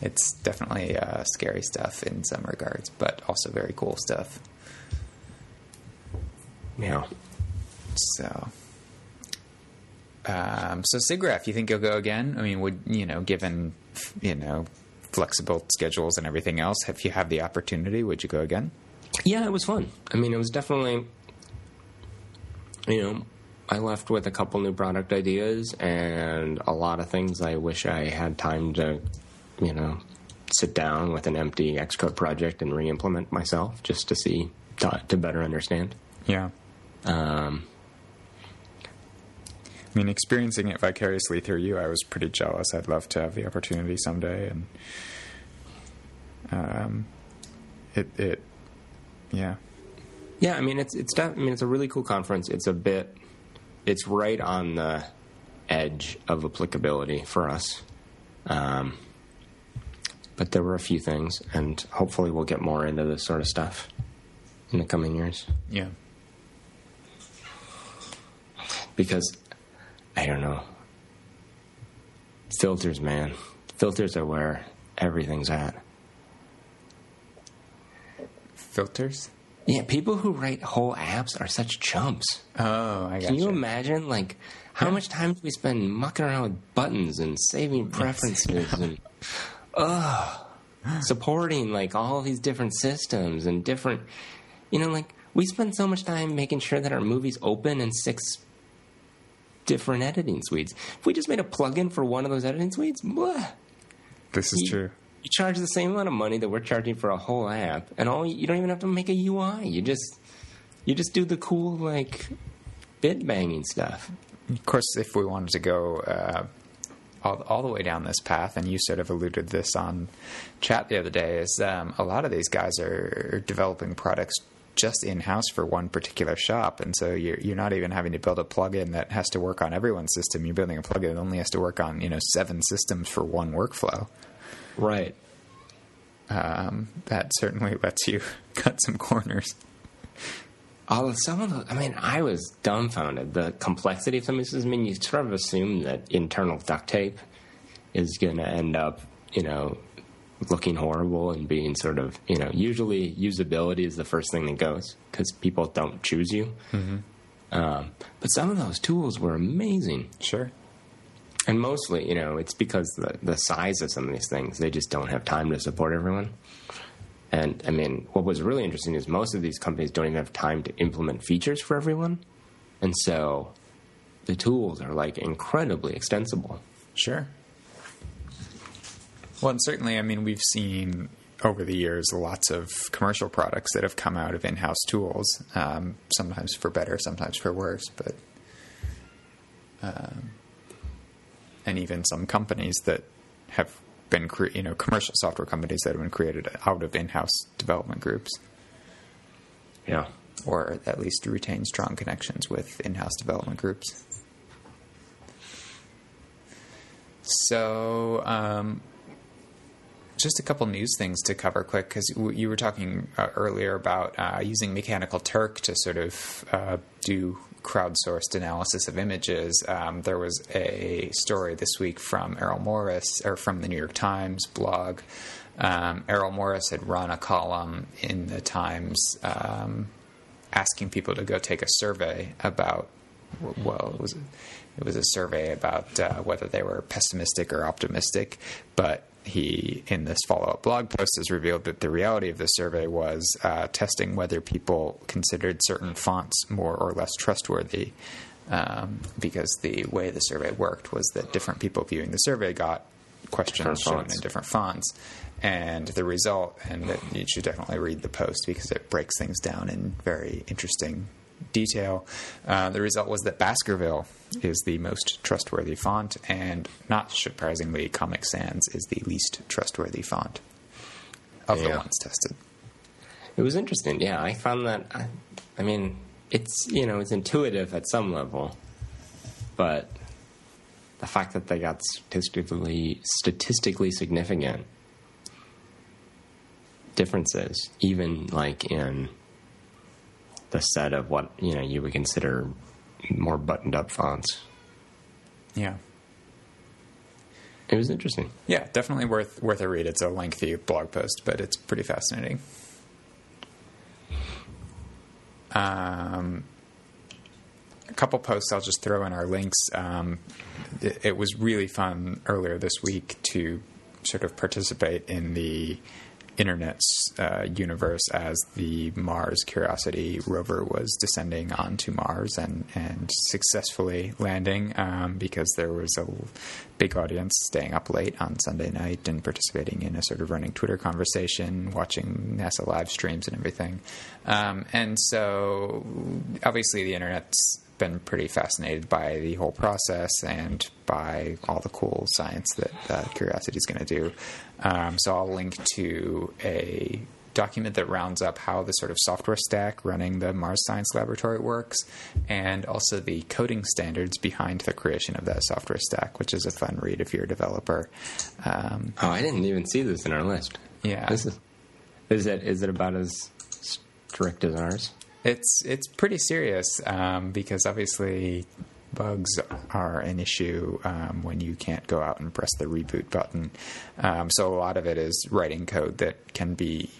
A: it's definitely uh, scary stuff in some regards, but also very cool stuff.
B: Yeah.
A: So, um, so SIGGRAPH, you think you'll go again? I mean, would you know, given you know flexible schedules and everything else, if you have the opportunity, would you go again?
B: Yeah, it was fun. I mean, it was definitely, you know, I left with a couple new product ideas and a lot of things I wish I had time to, you know, sit down with an empty Xcode project and re-implement myself just to see to, to better understand.
A: Yeah.
B: Um,
A: I mean, experiencing it vicariously through you, I was pretty jealous. I'd love to have the opportunity someday, and um, it, it, yeah,
B: yeah, I mean, it's it's def- I mean, it's a really cool conference. It's a bit, it's right on the edge of applicability for us. Um, but there were a few things, and hopefully we'll get more into this sort of stuff in the coming years.
A: yeah,
B: because I don't know. Filters, man. Filters are where everything's at.
A: filters.
B: Yeah, people who write whole apps are such chumps.
A: Oh, I got
B: Can you imagine, like, how much time do we spend mucking around with buttons and saving preferences and, *laughs* ugh, supporting, like, all these different systems and different, you know, like, we spend so much time making sure that our movies open in six different editing suites. If we just made a plugin for one of those editing suites, blah,
A: This is
B: you-
A: true.
B: you charge the same amount of money that we're charging for a whole app, and all you don't even have to make a UI. You just you just do the cool like bit banging stuff.
A: Of course, if we wanted to go uh, all, all the way down this path, and you sort of alluded this on chat the other day, is um, a lot of these guys are developing products just in house for one particular shop, and so you're you're not even having to build a plugin that has to work on everyone's system. You're building a plugin that only has to work on you know seven systems for one workflow.
B: Right.
A: Um, that certainly lets you *laughs* cut some corners.
B: Although some of the, I mean, I was dumbfounded. The complexity of some of this. I mean, you sort of assume that internal duct tape is going to end up, you know, looking horrible and being sort of, you know, usually usability is the first thing that goes because people don't choose you. Um, but some of those tools were amazing.
A: Sure.
B: And mostly, you know, it's because the the size of some of these things, they just don't have time to support everyone. And I mean, what was really interesting is most of these companies don't even have time to implement features for everyone. And so the tools are like incredibly extensible.
A: Sure. Well, and certainly, I mean, we've seen over the years lots of commercial products that have come out of in-house tools. Um, sometimes for better, sometimes for worse, but um, and even some companies that have been, cre- you know, commercial software companies that have been created out of in-house development groups,
B: Yeah.
A: or at least retain strong connections with in-house development groups. So, um, just a couple news things to cover quick because you were talking uh, earlier about uh, using Mechanical Turk to sort of uh, do crowdsourced analysis of images. Um, there was a story this week from Errol Morris or from the New York Times blog. Um, Errol Morris had run a column in the Times um, asking people to go take a survey about well, it was it was a survey about uh, whether they were pessimistic or optimistic. But he, in this follow up blog post, has revealed that the reality of the survey was uh, testing whether people considered certain fonts more or less trustworthy. Um, because the way the survey worked was that different people viewing the survey got questions shown in different fonts. And the result, and that you should definitely read the post because it breaks things down in very interesting detail. Uh, the result was that Baskerville is the most trustworthy font, and not surprisingly, Comic Sans is the least trustworthy font of the ones tested.
B: It was interesting. Yeah, I found that. I, I mean, it's you know it's intuitive at some level, but the fact that they got statistically statistically significant differences, even like in the set of what you know you would consider more buttoned up fonts,
A: Yeah.
B: It was interesting.
A: Yeah, definitely worth worth a read. It's a lengthy blog post, but it's pretty fascinating. Um, a couple posts I'll just throw in our links. Um, it, it was really fun earlier this week to sort of participate in the internet's uh, universe as the Mars Curiosity rover was descending onto Mars and, and successfully landing um, because there was a big audience staying up late on Sunday night and participating in a sort of running Twitter conversation, watching NASA live streams and everything. Um, and so obviously the internet's been pretty fascinated by the whole process and by all the cool science that uh, Curiosity is going to do. Um, so I'll link to a document that rounds up how the sort of software stack running the Mars Science Laboratory works, and also the coding standards behind the creation of that software stack, which is a fun read if you're a developer. Um,
B: oh, I didn't even see this in our list.
A: Yeah,
B: this is is it is it about as strict as ours?
A: It's it's pretty serious um, because obviously bugs are an issue um, when you can't go out and press the reboot button. Um, so a lot of it is writing code that can be,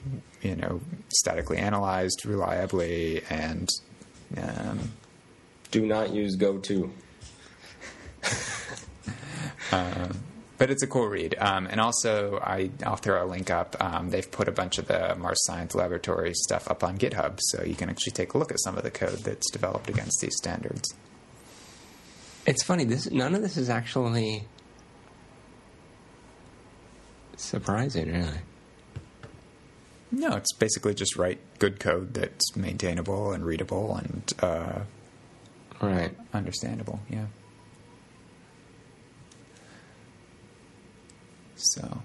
A: you know, statically analyzed reliably and. Um,
B: Do not use GoTo. *laughs*
A: um, but it's a cool read. Um, and also, I, will throw a link up. Um, they've put a bunch of the Mars Science Laboratory stuff up on GitHub, so you can actually take a look at some of the code that's developed against these standards.
B: It's funny. This none of this is actually surprising, really.
A: No, it's basically just write good code that's maintainable and readable and uh,
B: right
A: understandable. Yeah. So,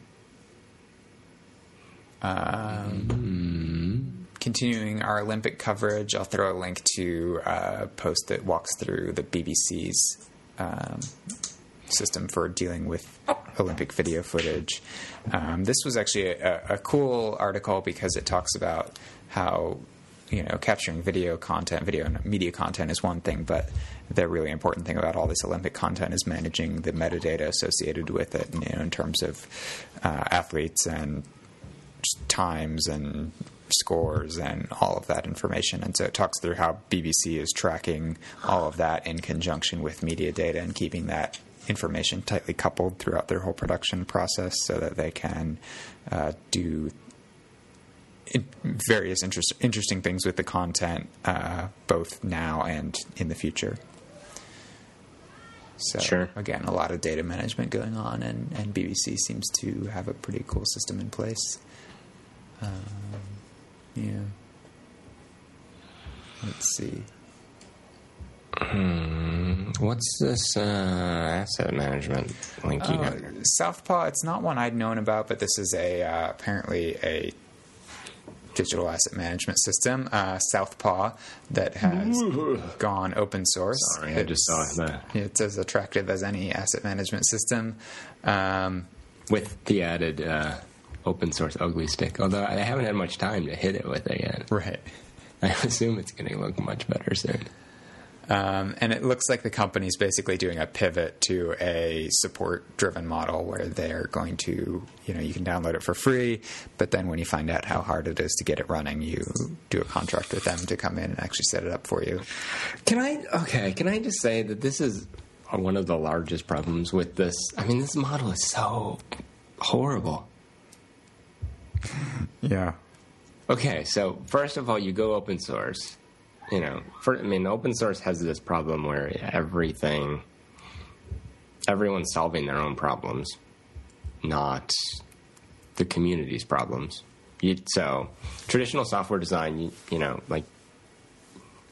A: um, mm-hmm. continuing our Olympic coverage, I'll throw a link to a post that walks through the BBC's um, system for dealing with Olympic video footage. Um, this was actually a, a, cool article because it talks about how you know capturing video content, video and media content is one thing, but the really important thing about all this Olympic content is managing the metadata associated with it, you know, in terms of uh, athletes and times and scores and all of that information. And so it talks through how BBC is tracking all of that in conjunction with media data and keeping that information tightly coupled throughout their whole production process so that they can uh, do various interest, interesting things with the content uh, both now and in the future. So
B: sure.
A: again, a lot of data management going on, and, and BBC seems to have a pretty cool system in place. Um, yeah. Let's see.
B: Hmm. What's this uh, asset management link you uh, got?
A: Southpaw. It's not one I'd known about, but this is a uh, apparently a digital asset management system, uh, Southpaw, that has gone open source.
B: Sorry, it's, I just saw that.
A: It's as attractive as any asset management system. Um,
B: With the added uh, open source ugly stick, although I haven't had much time to hit it with it yet.
A: Right. *laughs*
B: I assume it's going to look much better soon.
A: Um, and it looks like the company's basically doing a pivot to a support driven model where they're going to, you know, you can download it for free, but then when you find out how hard it is to get it running, you do a contract with them to come in and actually set it up for you.
B: Can I, okay, can I just say that this is one of the largest problems with this? I mean, this model is so horrible.
A: Yeah.
B: Okay, so first of all, you go open source you know, for, I mean, open source has this problem where everything, everyone's solving their own problems, not the community's problems. You, so, traditional software design, you, you know, like,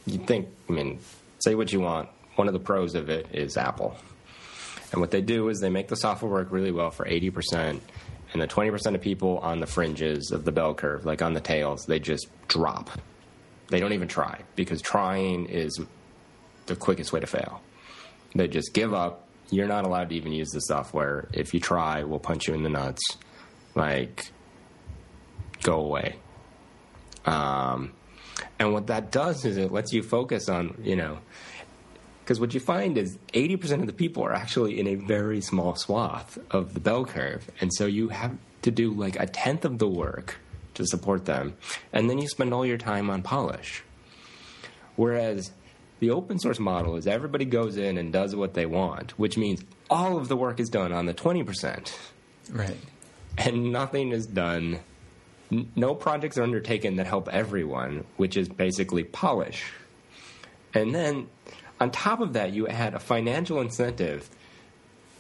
B: you think, I mean, say what you want. One of the pros of it is Apple. And what they do is they make the software work really well for 80%, and the 20% of people on the fringes of the bell curve, like on the tails, they just drop they don't even try because trying is the quickest way to fail. They just give up. You're not allowed to even use the software. If you try, we'll punch you in the nuts. Like, go away. Um, and what that does is it lets you focus on, you know, Because what you find is 80% of the people are actually in a very small swath of the bell curve. And so you have to do like a tenth of the work to support them. And then you spend all your time on polish. Whereas the open source model is everybody goes in and does what they want, which means all of the work is done on the 20%.
A: Right.
B: And nothing is done. N- No projects are undertaken that help everyone, which is basically polish. And then on top of that, you add a financial incentive,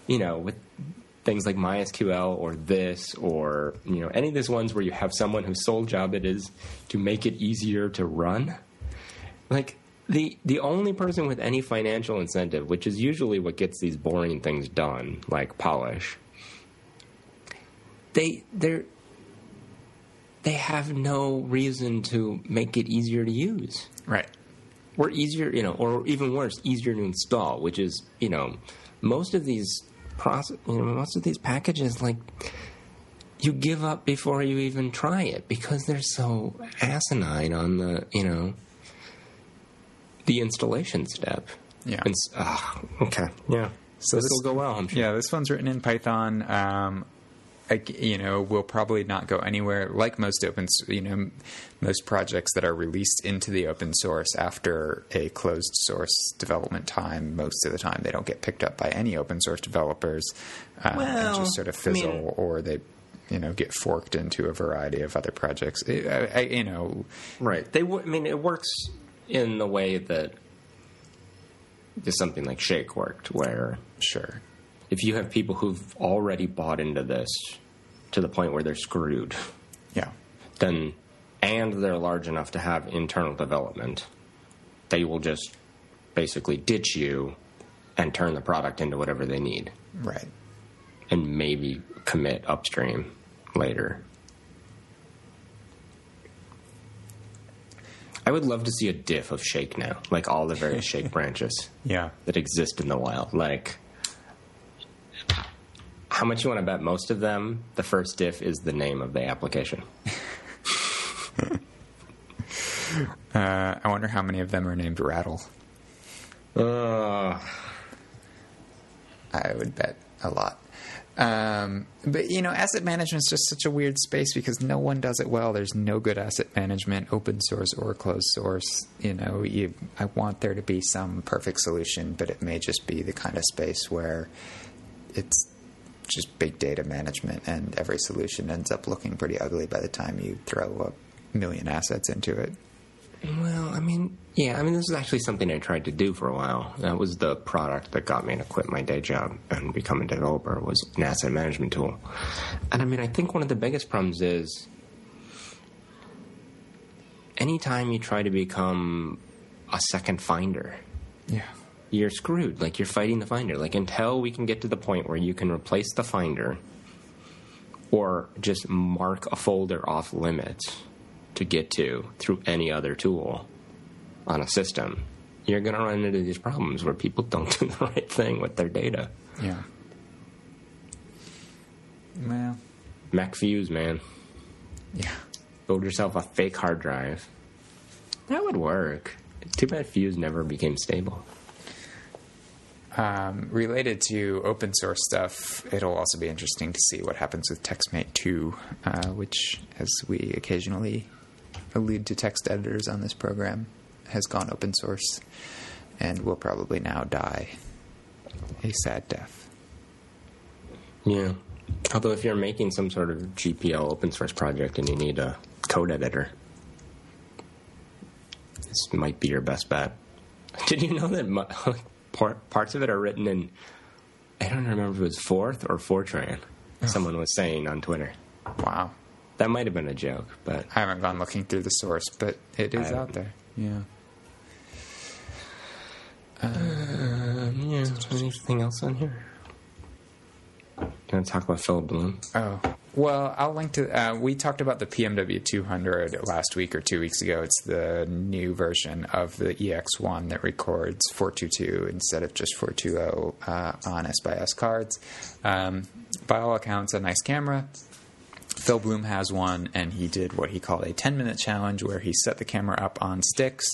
B: you know, with things like MySQL or this or, you know, any of these ones where you have someone whose sole job it is to make it easier to run. Like the the only person with any financial incentive, which is usually what gets these boring things done, like polish, they they're they have no reason to make it easier to use
A: Right.
B: or easier, you know, or even worse, easier to install, which is, you know, most of these process, you know, most of these packages, like, you give up before you even try it because they're so asinine on the, you know, the installation step.
A: Yeah.
B: And, s- ah, okay, yeah. So this
A: this-
B: will go well, I'm sure.
A: Yeah, this one's written in Python. Um, I, you know, will probably not go anywhere. Like most open, you know, most projects that are released into the open source after a closed source development time, most of the time they don't get picked up by any open source developers, um, and
B: Well,
A: just sort of
B: I mean-
A: fizzle, or they, you know, get forked into a variety of other projects. I, I, you know,
B: Right. They. W- I mean, it works in the way that just something like Shake worked, where
A: sure,
B: if you have people who've already bought into this to the point where they're screwed,
A: yeah,
B: then and they're large enough to have internal development, they will just basically ditch you and turn the product into whatever they need,
A: right.
B: and maybe commit upstream later. I would love to see a diff of Shake now, like all the various *laughs* Shake branches
A: Yeah.
B: that exist in the wild. Like, how much you want to bet most of them? The first diff is the name of the application. *laughs*
A: Uh, I wonder how many of them are named Rattle.
B: Uh,
A: I would bet a lot. Um, but you know, asset management is just such a weird space because no one does it well. There's no good asset management, open source or closed source. You know, you I want there to be some perfect solution, but it may just be the kind of space where it's just big data management, and every solution ends up looking pretty ugly by the time you throw a million assets into it.
B: well, I mean, yeah, I mean, this is actually something I tried to do for a while. That was the product that got me to quit my day job and become a developer. Was an asset management tool, and I mean, I think one of the biggest problems is anytime you try to become a second finder.
A: Yeah.
B: You're screwed. Like you're fighting the finder. Like until we can get to the point where you can replace the finder or just mark a folder off limits to get to through any other tool on a system, you're going to run into these problems where people don't *laughs* do the right thing with their data.
A: Yeah. Well,
B: Mac Fuse, man.
A: yeah.
B: Build yourself a fake hard drive. That would work. Too bad Fuse never became stable.
A: Um, related to open source stuff, it'll also be interesting to see what happens with TextMate 2, uh, which, as we occasionally allude to text editors on this program, has gone open source and will probably now die a sad death.
B: Yeah. Although if you're making some sort of GPL open source project and you need a code editor, this might be your best bet. *laughs* Did you know that *laughs* par- parts of it are written in, I don't remember if it was Forth or Fortran, someone was saying on Twitter.
A: Wow.
B: That might have been a joke, but
A: I haven't gone looking through the source, but it is out there. Yeah.
B: um, yeah. Anything else on here? Can I talk about Philip Bloom?
A: Oh, well, I'll link to. Uh, we talked about the PMW 200 last week or two weeks ago. It's the new version of the EX1 that records 422 instead of just 420 uh, on S by S cards. Um, by all accounts, a nice camera. Phil Bloom has one, and he did what he called a 10 minute challenge where he set the camera up on sticks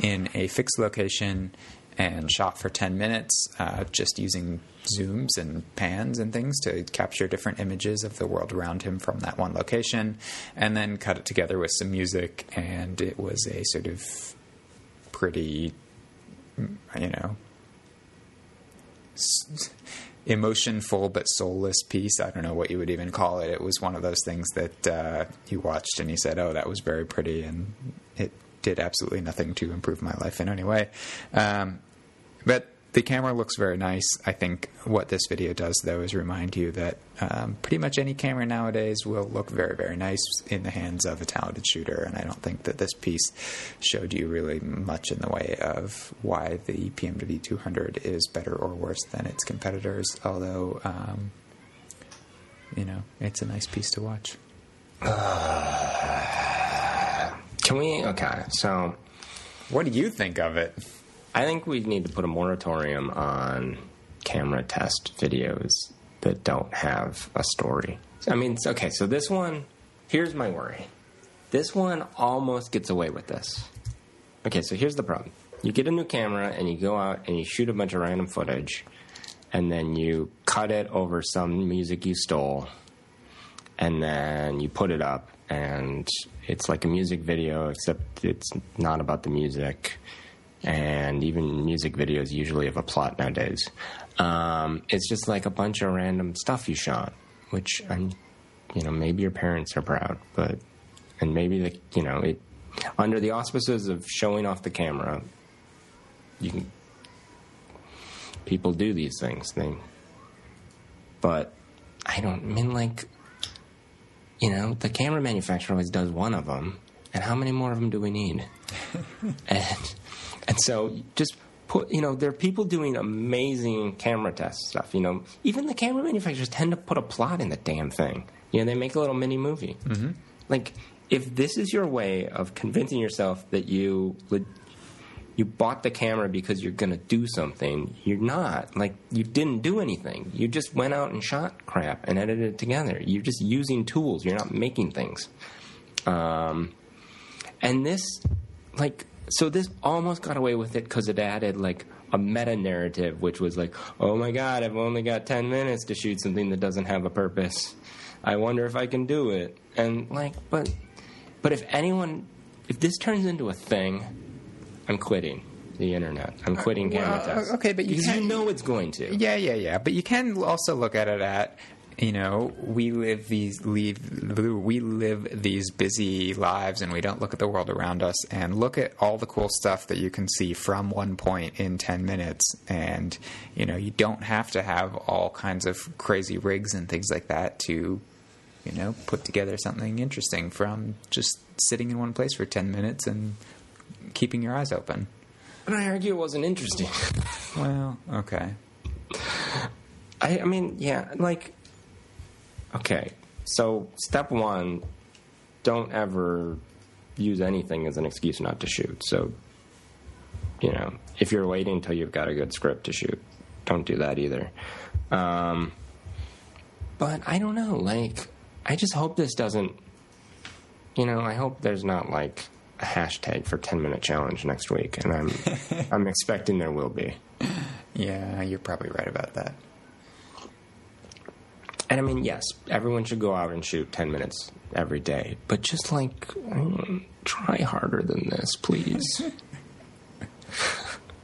A: in a fixed location and shot for 10 minutes, uh, just using zooms and pans and things to capture different images of the world around him from that one location, and then cut it together with some music. And it was a sort of pretty, you know, emotionful but soulless piece. I don't know what you would even call it. It was one of those things that uh, he watched and he said, "Oh, that was very pretty," and it did absolutely nothing to improve my life in any way. Um, but the camera looks very nice. I think what this video does, though, is remind you that um, pretty much any camera nowadays will look very, very nice in the hands of a talented shooter. And I don't think that this piece showed you really much in the way of why the PMW 200 is better or worse than its competitors. Although, um, you know, it's a nice piece to watch. *sighs*
B: Can we? Okay, so
A: What do you think of it?
B: I think we need to put a moratorium on camera test videos that don't have a story. I mean, okay, so this one, here's my worry. This one almost gets away with this. Okay, so here's the problem. You get a new camera and you go out and you shoot a bunch of random footage and then you cut it over some music you stole and then you put it up and it's like a music video except it's not about the music and even music videos usually have a plot nowadays um, it's just like a bunch of random stuff you shot which i'm you know maybe your parents are proud but and maybe the you know it under the auspices of showing off the camera you can people do these things they but i don't I mean like you know, the camera manufacturer always does one of them, and how many more of them do we need? *laughs* and and so just put, you know, there are people doing amazing camera test stuff. You know, even the camera manufacturers tend to put a plot in the damn thing. You know, they make a little mini movie. Mm-hmm. Like, if this is your way of convincing yourself that you you bought the camera because you're going to do something. You're not. Like, you didn't do anything. You just went out and shot crap and edited it together. You're just using tools. You're not making things. Um, and this, like, so this almost got away with it because it added, like, a meta narrative, which was like, oh my God, I've only got 10 minutes to shoot something that doesn't have a purpose. I wonder if I can do it. And, like, but, but if anyone, if this turns into a thing, I'm quitting the internet. I'm quitting camera
A: well,
B: tests.
A: okay, but you
B: because
A: can't-
B: you know it's going to.
A: Yeah, yeah, yeah. But you can also look at it at you know we live these leave we live these busy lives and we don't look at the world around us and look at all the cool stuff that you can see from one point in 10 minutes. And you know you don't have to have all kinds of crazy rigs and things like that to you know put together something interesting from just sitting in one place for 10 minutes and keeping your eyes open.
B: But I argue it wasn't interesting. *laughs*
A: well okay.
B: I, I mean, yeah, like, okay. So step one, don't ever use anything as an excuse not to shoot. So, you know, if you're waiting until you've got a good script to shoot, don't do that either. Um, but I don't know. Like, I just hope this doesn't. You know, I hope there's not like a hashtag for 10 minute challenge next week, and I'm *laughs* I'm expecting there will be.
A: yeah you're probably right about that
B: And I mean, yes, everyone should go out and shoot 10 minutes every day, but just like, um, try harder than this, please.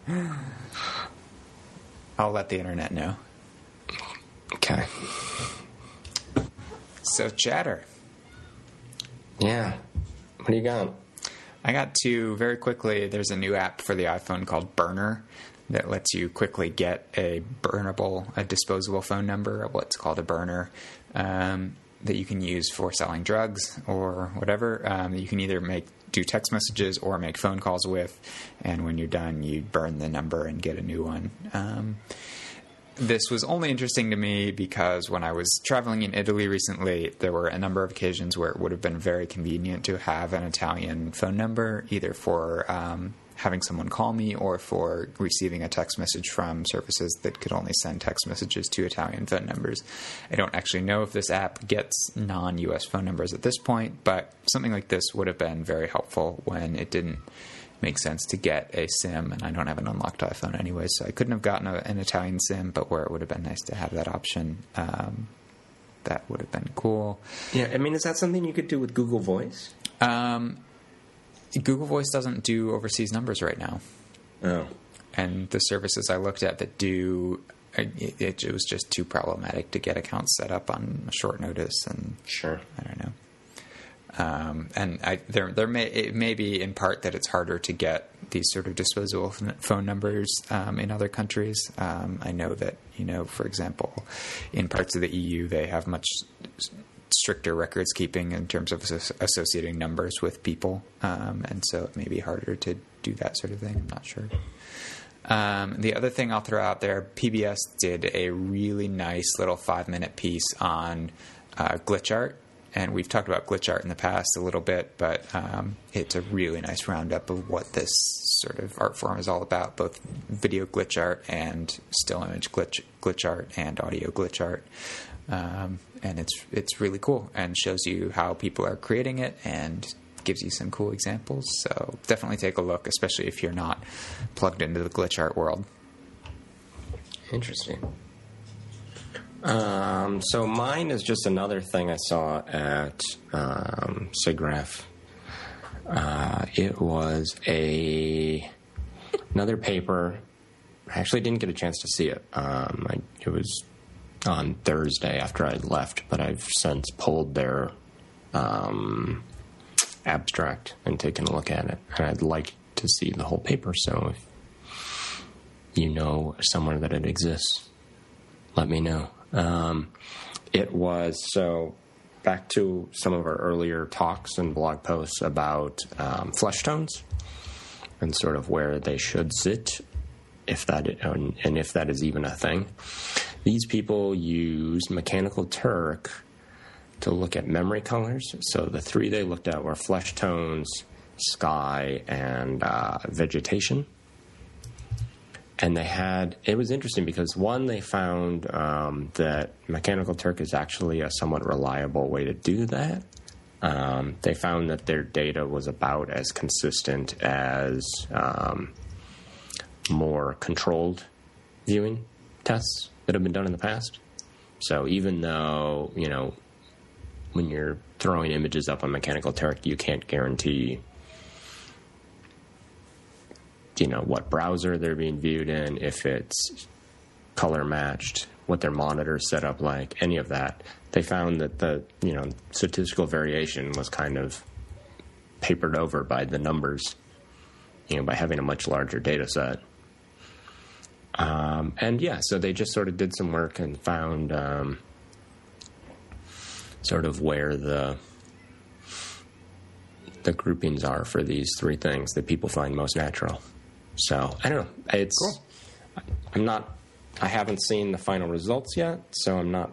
B: *laughs*
A: I'll let the internet know.
B: okay.
A: So, chatter.
B: Yeah. What do you got?
A: I got to very quickly. There's a new app for the iPhone called Burner that lets you quickly get a burnable, a disposable phone number, what's called a burner, um, that you can use for selling drugs or whatever. Um, you can either make do text messages or make phone calls with, and when you're done, you burn the number and get a new one. Um, this was only interesting to me because when I was traveling in Italy recently, there were a number of occasions where it would have been very convenient to have an Italian phone number, either for um, having someone call me or for receiving a text message from services that could only send text messages to Italian phone numbers. I don't actually know if this app gets non US phone numbers at this point, but something like this would have been very helpful when it didn't make sense to get a SIM, and I don't have an unlocked iPhone anyway, so I couldn't have gotten a, an Italian SIM, but where it would have been nice to have that option. Um, that would have been cool.
B: Yeah, I mean, is that something you could do with Google Voice?
A: Um, Google Voice doesn't do overseas numbers right now.
B: Oh.
A: And the services I looked at that do, it, it, was just too problematic to get accounts set up on a short notice. And
B: Sure.
A: I don't know. Um, and I, there, there may it may be in part that it's harder to get these sort of disposable phone numbers um, in other countries. Um, I know that you know, for example, in parts of the EU, they have much stricter records keeping in terms of associating numbers with people, um, and so it may be harder to do that sort of thing. I'm not sure. Um, the other thing I'll throw out there, PBS did a really nice little five minute piece on uh, glitch art. And we've talked about glitch art in the past a little bit, but um, it's a really nice roundup of what this sort of art form is all about both video glitch art and still image glitch, glitch art and audio glitch art. Um, and it's, it's really cool and shows you how people are creating it and gives you some cool examples. So definitely take a look, especially if you're not plugged into the glitch art world.
B: Interesting. Um, so mine is just another thing I saw at um, SIGGRAPH. Uh, it was a another paper. I actually didn't get a chance to see it. Um, I, it was on Thursday after I left, but I've since pulled their um, abstract and taken a look at it, and I'd like to see the whole paper. So if you know somewhere that it exists, let me know. Um, it was so back to some of our earlier talks and blog posts about um, flesh tones and sort of where they should sit, if that and, if that is even a thing. These people used Mechanical Turk to look at memory colors. So the three they looked at were flesh tones, sky, and uh, vegetation and they had it was interesting because one they found um, that mechanical turk is actually a somewhat reliable way to do that um, they found that their data was about as consistent as um, more controlled viewing tests that have been done in the past so even though you know when you're throwing images up on mechanical turk you can't guarantee you know what browser they're being viewed in, if it's color matched, what their monitor set up like, any of that. They found that the you know statistical variation was kind of papered over by the numbers, you know, by having a much larger data set. Um, and yeah, so they just sort of did some work and found um, sort of where the the groupings are for these three things that people find most natural. So I don't know. It's
A: Cool.
B: I'm not. I haven't seen the final results yet, so I'm not.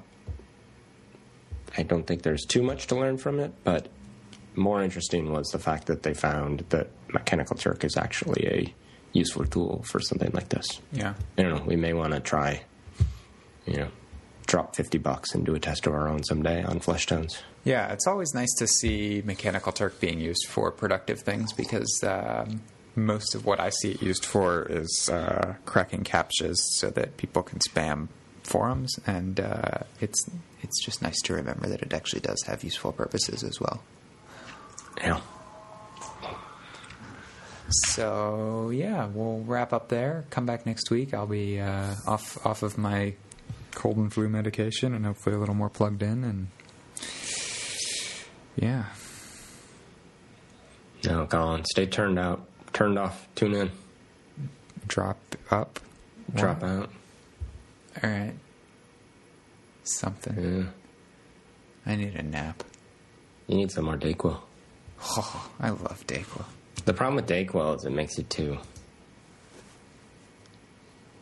B: I don't think there's too much to learn from it, but more interesting was the fact that they found that Mechanical Turk is actually a useful tool for something like this.
A: Yeah.
B: I don't know. We may want to try, you know, drop fifty bucks and do a test of our own someday on flesh tones.
A: Yeah, it's always nice to see Mechanical Turk being used for productive things because um, most of what I see it used for is uh, cracking captchas so that people can spam forums, and uh, it's it's just nice to remember that it actually does have useful purposes as well.
B: Yeah.
A: So yeah, we'll wrap up there. Come back next week. I'll be uh, off off of my cold and flu medication, and hopefully a little more plugged in. And yeah,
B: No, Colin, stay turned out, turned off. Tune in,
A: drop up,
B: drop
A: What?
B: out.
A: All right, something.
B: Yeah.
A: I need a nap.
B: You need some more Dayquil.
A: Oh, I love Dayquil.
B: The problem with Dayquil is it makes you too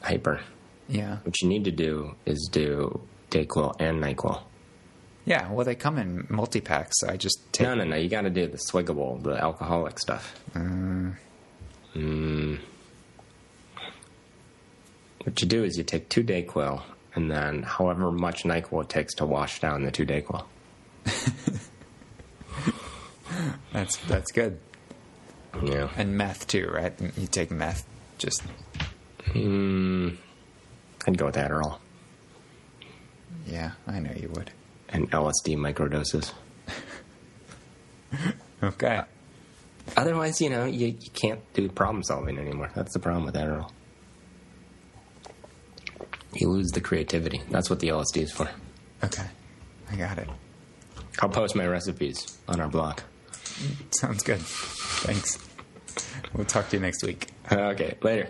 B: hyper.
A: Yeah,
B: What you need to do is do Dayquil and Nyquil.
A: yeah. Well, they come in multi packs, so I just take.
B: No, no, no. You got to do the swiggable, the alcoholic stuff.
A: Uh,
B: Mm, what you do is you take two Dayquil and then however much Nyquil it takes to wash down the two Dayquil. *laughs*
A: That's that's good.
B: Yeah.
A: And meth too, right? You take meth, just
B: Mm, I'd go with Adderall
A: yeah. I know you would.
B: and LSD microdoses. *laughs*
A: Okay.
B: Otherwise, you know, you, you can't do problem solving anymore. That's the problem with Adderall. You lose the creativity. That's what the LSD is for.
A: Okay. I got it.
B: I'll post my recipes on our blog.
A: Sounds good. Thanks. We'll talk to you next week.
B: Okay, later.